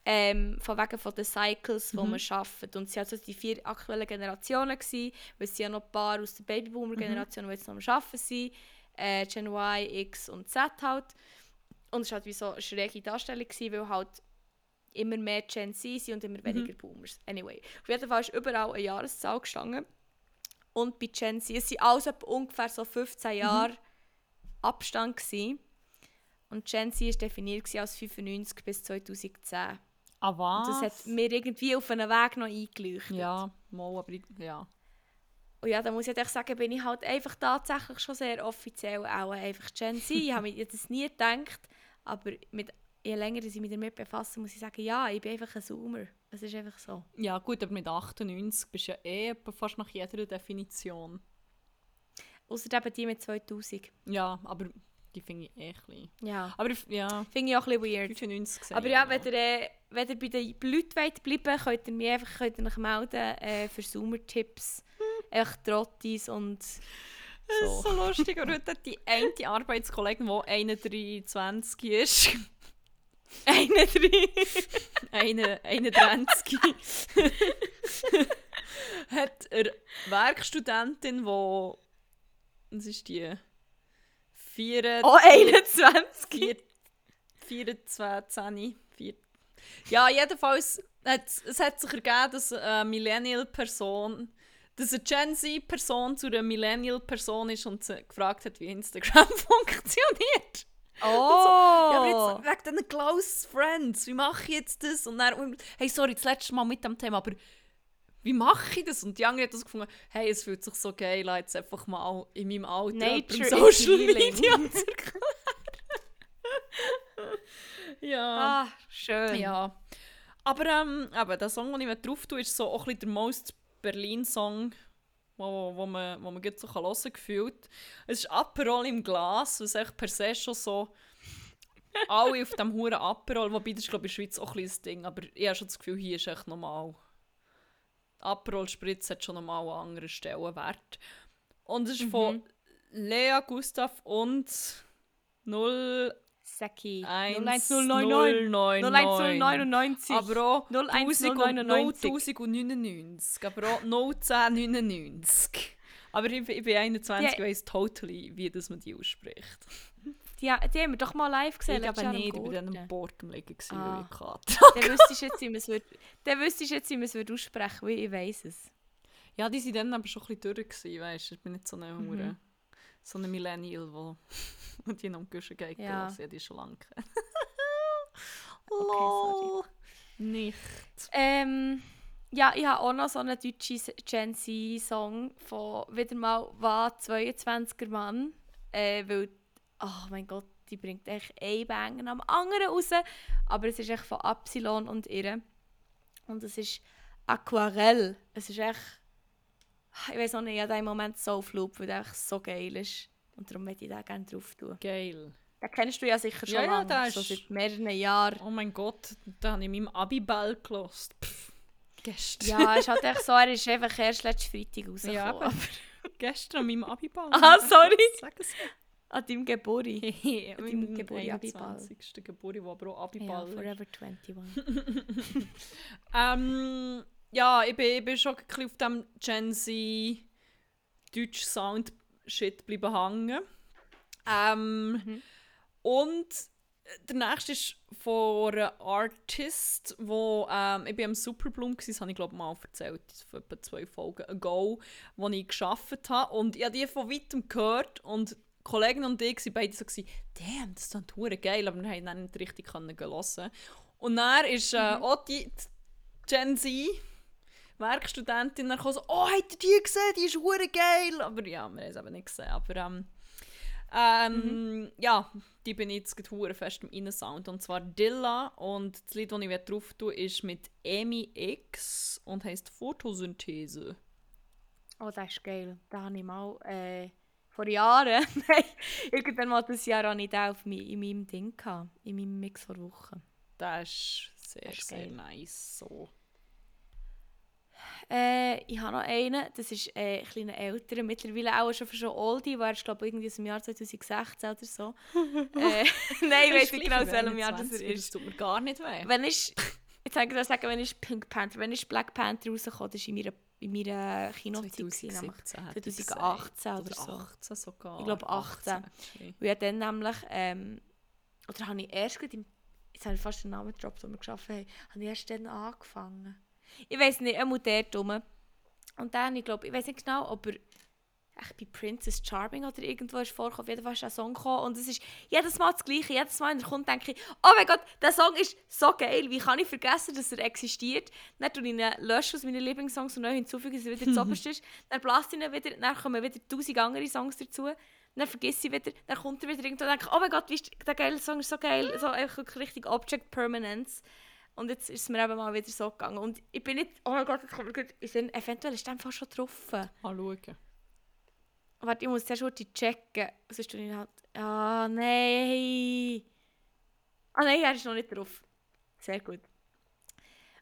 ähm, von wegen von den Cycles, die Mhm. man arbeitet. Und sie waren also die vier aktuellen Generationen, gewesen, weil es ja noch ein paar aus der Babyboomer-Generation, die jetzt noch am Arbeiten sind, äh, Gen Y, X und Z halt. und es war halt wie so eine schräge Darstellung, gewesen, weil halt immer mehr Gen Z sind und immer weniger Boomers. Anyway, auf jeden Fall ist überall eine Jahreszahl gestanden. Und bei Gen Z, es waren alles etwa ungefähr so 15 Jahre Abstand. Gewesen. Und Gen Z war definiert als 95 bis 2010. Ah, was? Und das hat mir irgendwie auf einen Weg noch eingeleuchtet. Ja, mal, aber ich- ja. Und ja, da muss ich echt sagen, bin ich halt einfach tatsächlich schon sehr offiziell auch einfach Gen Z. Ich habe mir das nie gedacht, aber mit, je länger ich mich damit befasse, muss ich sagen, ja, ich bin einfach ein Zoomer. Es ist einfach so. Ja, gut, aber mit 98 bist du ja eh fast nach jeder Definition. Außer eben die mit 2000. Ja, aber die finde ich eh klein. Ja. Aber ja, Finde ich auch ein bisschen weird. 95 gesehen. Aber ja, wenn ihr, äh, wenn ihr bei den Leuten wollt bleiben könnt ihr mich einfach könnt ihr euch melden äh, für Sommertipps. Echt Trottis und Das ist so. so lustig. Und heute hat die eine Arbeitskollegin, die 21 ist, Eine drin. (laughs) eine, 21, (laughs) hat eine Werkstudentin, die. Was ist die? 4, Oh, 21. 4, 24, 4. Ja, jedenfalls hat es hat sich ergeben, dass eine Millennial-Person, dass eine Gen Z-Person zu einer Millennial-Person ist und sie gefragt hat, wie Instagram (laughs) funktioniert. Oh. Ja, aber jetzt wegen diesen close friends, wie mache ich jetzt das? Und dann, hey, sorry, das letzte Mal mit dem Thema, aber wie mache ich das? Und die andere hat das gefunden, hey, es fühlt sich so geil an, jetzt einfach mal in meinem Alter Nature Social. Media zu (laughs) erklären. ja. Ah, schön. Ja. Aber ähm, eben, der Song, den ich mit drauf tue, ist so auch ein bisschen der most Berlin-Song, wo, wo man, wo man gut so kann hören kann, gefühlt. Es ist Aperol im Glas, was echt per se schon so alle auf dem huren Aperol, wobei das ist glaube ich in der Schweiz auch ein bisschen das Ding, aber ich habe schon das Gefühl, hier ist echt normal. Aperol Spritz hat schon normal einen anderen Stellenwert. Und es ist von Lea Gustav und 0 Seki. 01099. 01099. Aber auch 01099. 1099. Aber auch 01099. Aber ich, bin- ich bin 21 Die- und weiss totally, wie das man die ausspricht. Die, die haben wir doch mal live gesehen. ich am nicht, ich war dann am Gurten. Bord am Liegen, Ah. weil ich (laughs) Dann wüsstest du jetzt, wie man es würde aussprechen weil ich weiss es. Ja, die waren dann aber schon ein bisschen durch, weißt du. Ich bin nicht so eine, Mhm. So eine Millennial, wo (laughs) und die noch Guschen geht Ja. habe die (laughs) sorry. Lol. Nicht. Ähm, ja, ich habe auch noch so einen deutschen Gen Z-Song von wieder mal «War 22er Mann». Äh, weil, oh mein Gott, die bringt echt ein Banger am anderen raus. Aber es ist echt von Absilon und ihr. Und es ist Aquarell. Es ist echt... Ich weiß auch nicht, ich habe im Moment so Loop, weil der einfach so geil ist. Und darum möchte ich den gerne drauf tun. Geil. Den kennst du ja sicher schon Ja, ja, lange, so ist- seit mehreren Jahren. Oh mein Gott, da habe ich meinem Abiball gelost. Gestern. Ja, es halt echt so, er ist einfach erst letzten Freitag rausgekommen. Ja, aber (laughs) gestern an meinem Abiball. Ah, sorry. (laughs) Sag es An deinem Geburi. (laughs) mir. deinem Geburi Abiball. 21. Geburi, wo aber auch Ja, Abiball ist. Forever 21. Ähm, ja, ich bin, ich bin schon ein bisschen auf dem Gen Z deutsch Sound Shit bleiben hängen. Ähm, Mhm. Und der nächste ist von einer Artist, wo ähm, ich bin am Superbloom war, das habe ich glaube mal erzählt, vor etwa zwei Folgen ago, wo ich gearbeitet habe. Und ich habe die von weitem gehört und Kollegen und ich waren beide so, damn, das ist dann geil, aber wir haben dann nicht richtig können hören. Und dann ist äh, auch die, die Gen Z Werkstudentin kam so, oh, habt ihr die gesehen? Die ist hure geil. Aber ja, wir haben es eben nicht gesehen. Aber ähm, ähm, ja, die bin ich jetzt gerade fest im Innensound. Und zwar Dilla. Und das Lied, das ich drauf tue, ist mit Amy X und heisst Photosynthese. Oh, das ist geil. Da habe ich mal äh, vor Jahren, (laughs) nein, irgendwann mal das Jahr habe ich den auf mi in meinem Ding gehabt, in meinem Mix vor Wochen. Das ist sehr, Das ist sehr geil. nice. So. Äh, ich habe noch einen, das ist äh, ein kleiner älterer, mittlerweile auch schon schon Oldie, war ich glaube irgendwie aus dem Jahr 2016 oder so. (laughs) äh, (laughs) nein, ich weiß nicht genau, aus welchem Jahr das er Das ist. tut mir gar nicht weh. Wenn ich, jetzt kann ich sagen, wenn ist Pink Panther, wenn ist Black Panther rausgekommen, das war in meiner, in meiner Kinozeit, gewesen, nämlich 2017 hätte ich 2018 gesagt. oder so. 18 sogar. Ich glaube 18. actually. Und ich habe dann nämlich ähm, oder habe ich erst im, jetzt habe ich fast den Namen gedroppt, den wir geschaffen haben, habe ich erst dann angefangen. Ich weiß nicht, er muss der dumm. Und dann, ich glaube, ich weiß nicht genau, ob er echt bei Princess Charming oder irgendwo ist vorgekommen. Auf jeden Fall ist ein Song gekommen und es ist jedes Mal das Gleiche. Jedes Mal, wenn er kommt, denke ich, oh mein Gott, der Song ist so geil. Wie kann ich vergessen, dass er existiert? Dann tue ich ihn löschen aus meinen Lieblingssongs und neu hinzufügen, dass er wieder (laughs) zuoberst ist. Dann blast ich ihn wieder, dann kommen wieder tausend andere Songs dazu. Dann vergesse ich wieder, dann kommt er wieder irgendwo und denke, oh mein Gott, wie ist, der geile Song ist so geil. So einfach richtig Object Permanence. Und jetzt ist es mir eben mal wieder so gegangen. Und ich bin nicht, oh mein Gott, jetzt kommt mir gut, ich bin, eventuell ist einfach schon getroffen. Mal schauen. Warte, ich muss zuerst kurz checken. Was ist denn halt? Ah, nein. Ah nein, er ist noch nicht drauf. Sehr gut.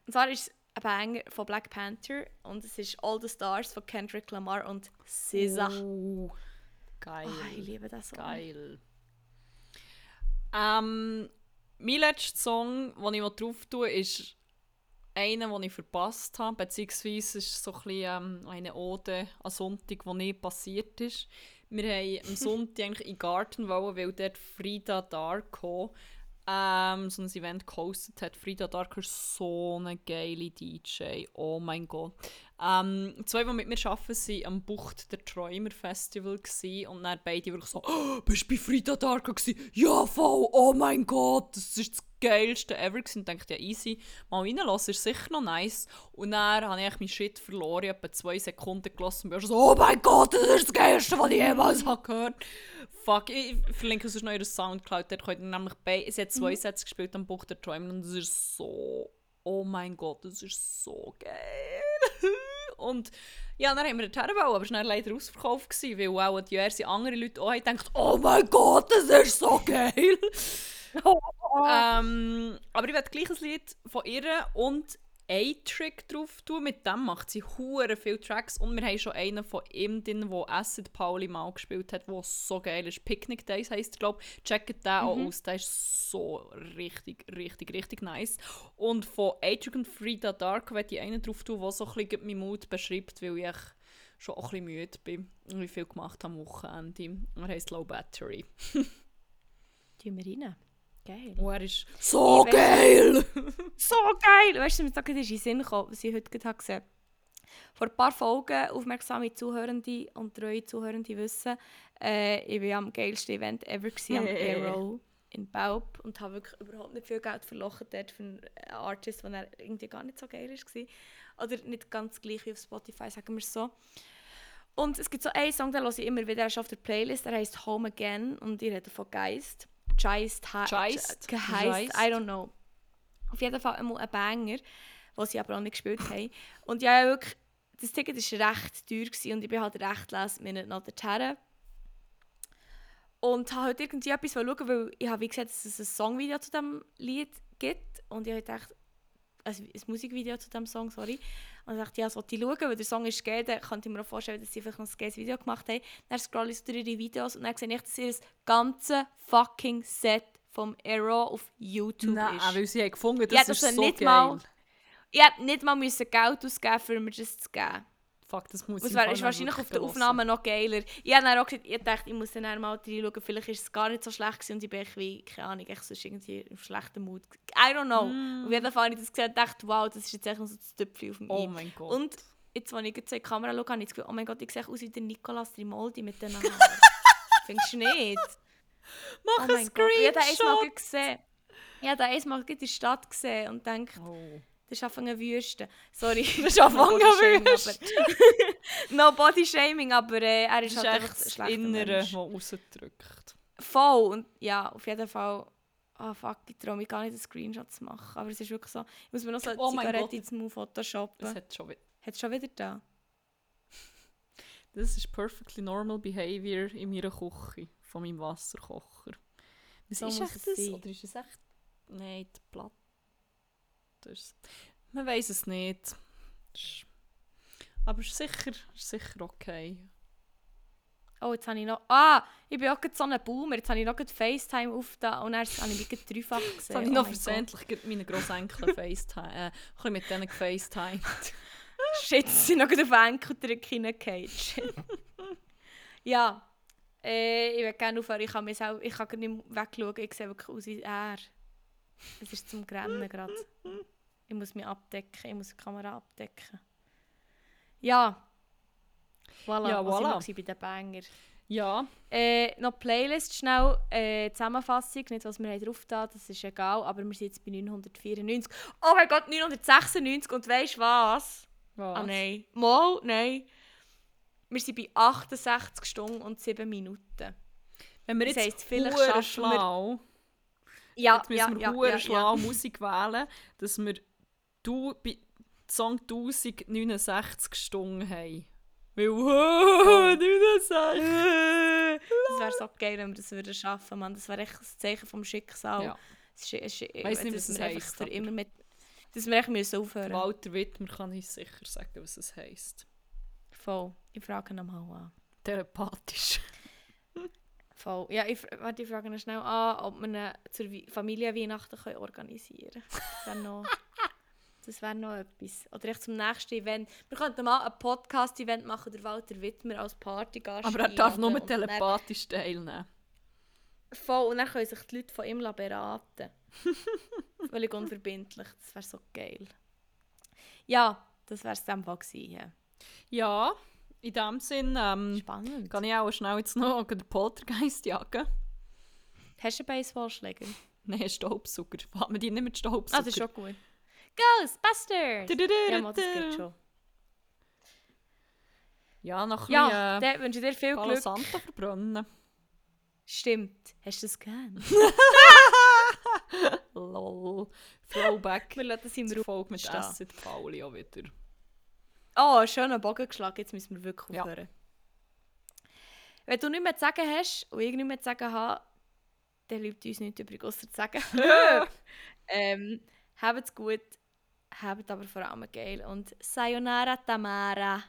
Und zwar ist es ein Banger von Black Panther und es ist All the Stars von Kendrick Lamar und SZA. Oh, geil. Oh, ich liebe das Song. Geil. Ähm, mein letzter Song, den ich drauf tue, ist einer, den ich verpasst habe, beziehungsweise ist so ein bisschen, ähm, eine Ode an Sonntag, die nicht passiert ist. Wir haben am (laughs) Sonntag eigentlich in den Garten wollen, weil dort Frida Darko ähm, so ein Event gehostet hat. Frida Darko ist so eine geile DJ. Oh mein Gott. Ähm, zwei, die mit mir arbeiten, waren am Bucht der Träumer Festival gewesen, und dann beide wirklich so, oh, bist du bei Frida Darko gewesen? Ja, voll, oh mein Gott, das ist das geilste ever gewesen. Und dachte, ja, easy, mal reinlassen, ist sicher noch nice. Und dann habe ich meinen Shit verloren, ich habe etwa zwei Sekunden gelassen und bin so, oh mein Gott, das ist das geilste, was ich jemals habe gehört Fuck, ich verlinke sonst noch ihre Soundcloud, dort könnt ihr nämlich bei, sie hat zwei mhm. Sätze gespielt am Buch der Träume und das ist so, oh mein Gott, das ist so geil. (laughs) Und ja, dann haben wir den hergebaut, aber es war leider ausverkauft, gewesen, weil auch diverse andere Leute auch gedacht oh mein Gott, das ist so geil. (laughs) ähm, aber ich werde gleich ein Lied von ihr und A-Trick drauf tun. Mit dem macht sie hure viele Tracks. Und wir haben schon einen von ihm drin, wo Acid Pauli mal gespielt hat, der so geil ist. Picnic Days heisst er, glaube ich. Checkt den mhm. auch aus. Der ist so richtig, richtig, richtig nice. Und von A-Trick und Frida Dark werde ich einen drauf tun, der so ein bisschen meinen Mut beschreibt, weil ich schon auch ein bisschen müde bin und wie viel gemacht am Wochenende. Er heisst Low Battery. (laughs) Tun wir rein. Geil. Und er ist so ich geil! (laughs) so geil! Weißt du, mir ist in den Sinn gekommen, was ich heute gesehen habe. Vor ein paar Folgen, aufmerksame Zuhörende und treue Zuhörende wissen, äh, ich war am geilsten Event ever gewesen, am Aero in Baub und habe wirklich überhaupt nicht viel Geld verlochen dort für einen Artist, der irgendwie gar nicht so geil war. Oder nicht ganz gleich wie auf Spotify, sagen wir es so. Und es gibt so einen Song, den höre ich immer wieder, auf der Playlist, der heißt Home Again und ich rede von Geist. Geist, Geist, Geist, I don't know. Auf jeden Fall einmal ein Banger, den sie aber auch nicht gespielt haben. Und ja, wirklich, das Ticket war recht teuer gewesen und ich bin halt recht last minute noch dorthin. Und habe halt irgendwie etwas schauen, weil ich habe wie gesagt, dass es ein Songvideo zu diesem Lied gibt. Und ich habe gedacht, also ein Musikvideo zu diesem Song, sorry. Und ich dachte, ja, sollte ich schauen, weil der Song ist gegeben, dann könnte ich mir auch vorstellen, dass sie vielleicht noch ein geiles Video gemacht haben. Dann scrolle ich durch ihre Videos und dann sehe ich, dass ihr das ganze fucking Set vom Arrow auf YouTube Nein, ist. weil sie haben gefunden, das ja, ist so nicht geil. Mal, ich hätte nicht mal müssen Geld ausgeben für mir das zu geben. Fuck, das muss ich Das ist wahrscheinlich auf der Aufnahme noch geiler. Ich habe dann auch gesagt, ich dachte, ich muss dann mal reinschauen, vielleicht ist es gar nicht so schlecht gewesen und ich bin wie, keine Ahnung, ich sonst irgendwie auf schlechten Mut. I don't know. Mm. Auf jeden Fall habe ich das gesehen und dachte, wow, das ist jetzt echt so das Töpfchen auf mir. Oh mein Gott. Und jetzt, als ich jetzt in die Kamera schaue, habe ich das Gefühl, oh mein Gott, ich sehe aus wie der Nicolas Trimaldi mit den Haaren. (laughs) Findest du nicht? Mach oh ein Screenshot! Ich habe das einmal gesehen. Ich habe das einmal in der Stadt gesehen und dachte, oh. (laughs) Das ist eine Wüste. Sorry. Das ist eine Wüste. (laughs) no Body Shaming, aber äh, er ist, das halt ist einfach das Innere, das rausdrückt. Voll. Und ja, auf jeden Fall. Ah, oh, fuck, ich traue mich gar nicht, einen Screenshot zu machen. Aber es ist wirklich so. Ich muss mir noch so eine oh Zigarette ins Move photoshoppen. Das hat schon wieder. Hat schon wieder da? Das ist perfectly normal behavior in meiner Küche. Von meinem Wasserkocher. Was so ist echt das? Sein. Oder ist es echt... Nein, die Platte ist. Man weiß es nicht. Aber es ist sicher, ist sicher okay. Oh, jetzt habe ich noch... Ah, ich bin auch so ein Boomer. Jetzt habe ich noch FaceTime auf da und dann habe ich mich dreifach (laughs) gesehen. Jetzt habe ich noch oh versehentlich meine Grossenkel (laughs) FaceTime... Äh, mit denen gefacetimed. (laughs) Shit, sie sind noch auf Enkel hineingefallen. ja. Äh, ich will gerne aufhören. Ich kann, mich selber, ich kann nicht wegschauen. Ich sehe wirklich aus wie er. Es ist zum Grennen gerade. Ich muss mich abdecken. Ich muss die Kamera abdecken. Ja. Voilà, Ja, was voilà. ich noch bei den Banger. Ja, Äh, noch Playlist schnell. Äh, Zusammenfassung, nicht was wir drauf da, das ist egal. Aber wir sind jetzt bei 994. Oh mein Gott, 996 und weißt du was? was? Ah nein. Mal, nein. Wir sind bei 68 Stunden und 7 Minuten. Wenn wir Das jetzt heisst, vielleicht schaffen wir- Ja, jetzt müssen wir hure schlau Musik wählen, dass wir du bei Song 1069 Stunden haben. Weil, (laughs) oh, 69! Das wäre so geil, wenn wir das würden schaffen würden. Das wäre echt ein Zeichen vom Schicksal. Ja. Es es Ich weiss nicht, was es einfach heisst, für immer mit, dass wir echt müssen aufhören. Walter Wittmer kann uns sicher sagen, was es heisst. Voll. Ich frage ihn mal an. Telepathisch. Voll. Ja, ich, warte, ich frage ihn schnell an, ob wir ihn zur Wei- Familienweihnachten können organisieren können. Das wäre noch, (laughs) das noch etwas. Oder echt zum nächsten Event. Wir könnten mal ein Podcast-Event machen, der Walter Wittmer als Partygast Aber er darf nur dann- telepathisch teilnehmen. Voll, und dann können sich die Leute von ihm beraten. (laughs) Völlig unverbindlich. Das wäre so geil. Ja, das wäre es dann gewesen. Ja. In dem Sinn ähm, Spannend. kann ich auch schnell jetzt noch den Poltergeist jagen. Hast du einen Baseballschläger? Nein, ein Staubsauger. (laughs) Hat man die nicht mit Ah, Staubsauger? das ist schon gut. Ghostbusters! Tududuru. Ja, mal, das geht schon. Ja, noch ein Ja, bisschen dann wünsche ich dir viel äh, Palo Glück. Santo verbrennen. Stimmt. Hast du das gern? (laughs) (laughs) Lol. Throwback. Wir lassen das im Raum Folge mit. Acid Pauli auch wieder. Oh, schöner Bogen geschlagen. Jetzt müssen wir wirklich Ja. aufhören. Wenn du nichts mehr zu sagen hast und ich nichts mehr zu sagen habe, dann bleibt uns nichts übrig, außer zu sagen. (laughs) (laughs) ähm, habt's gut, habt aber vor allem geil und Sayonara Tamara.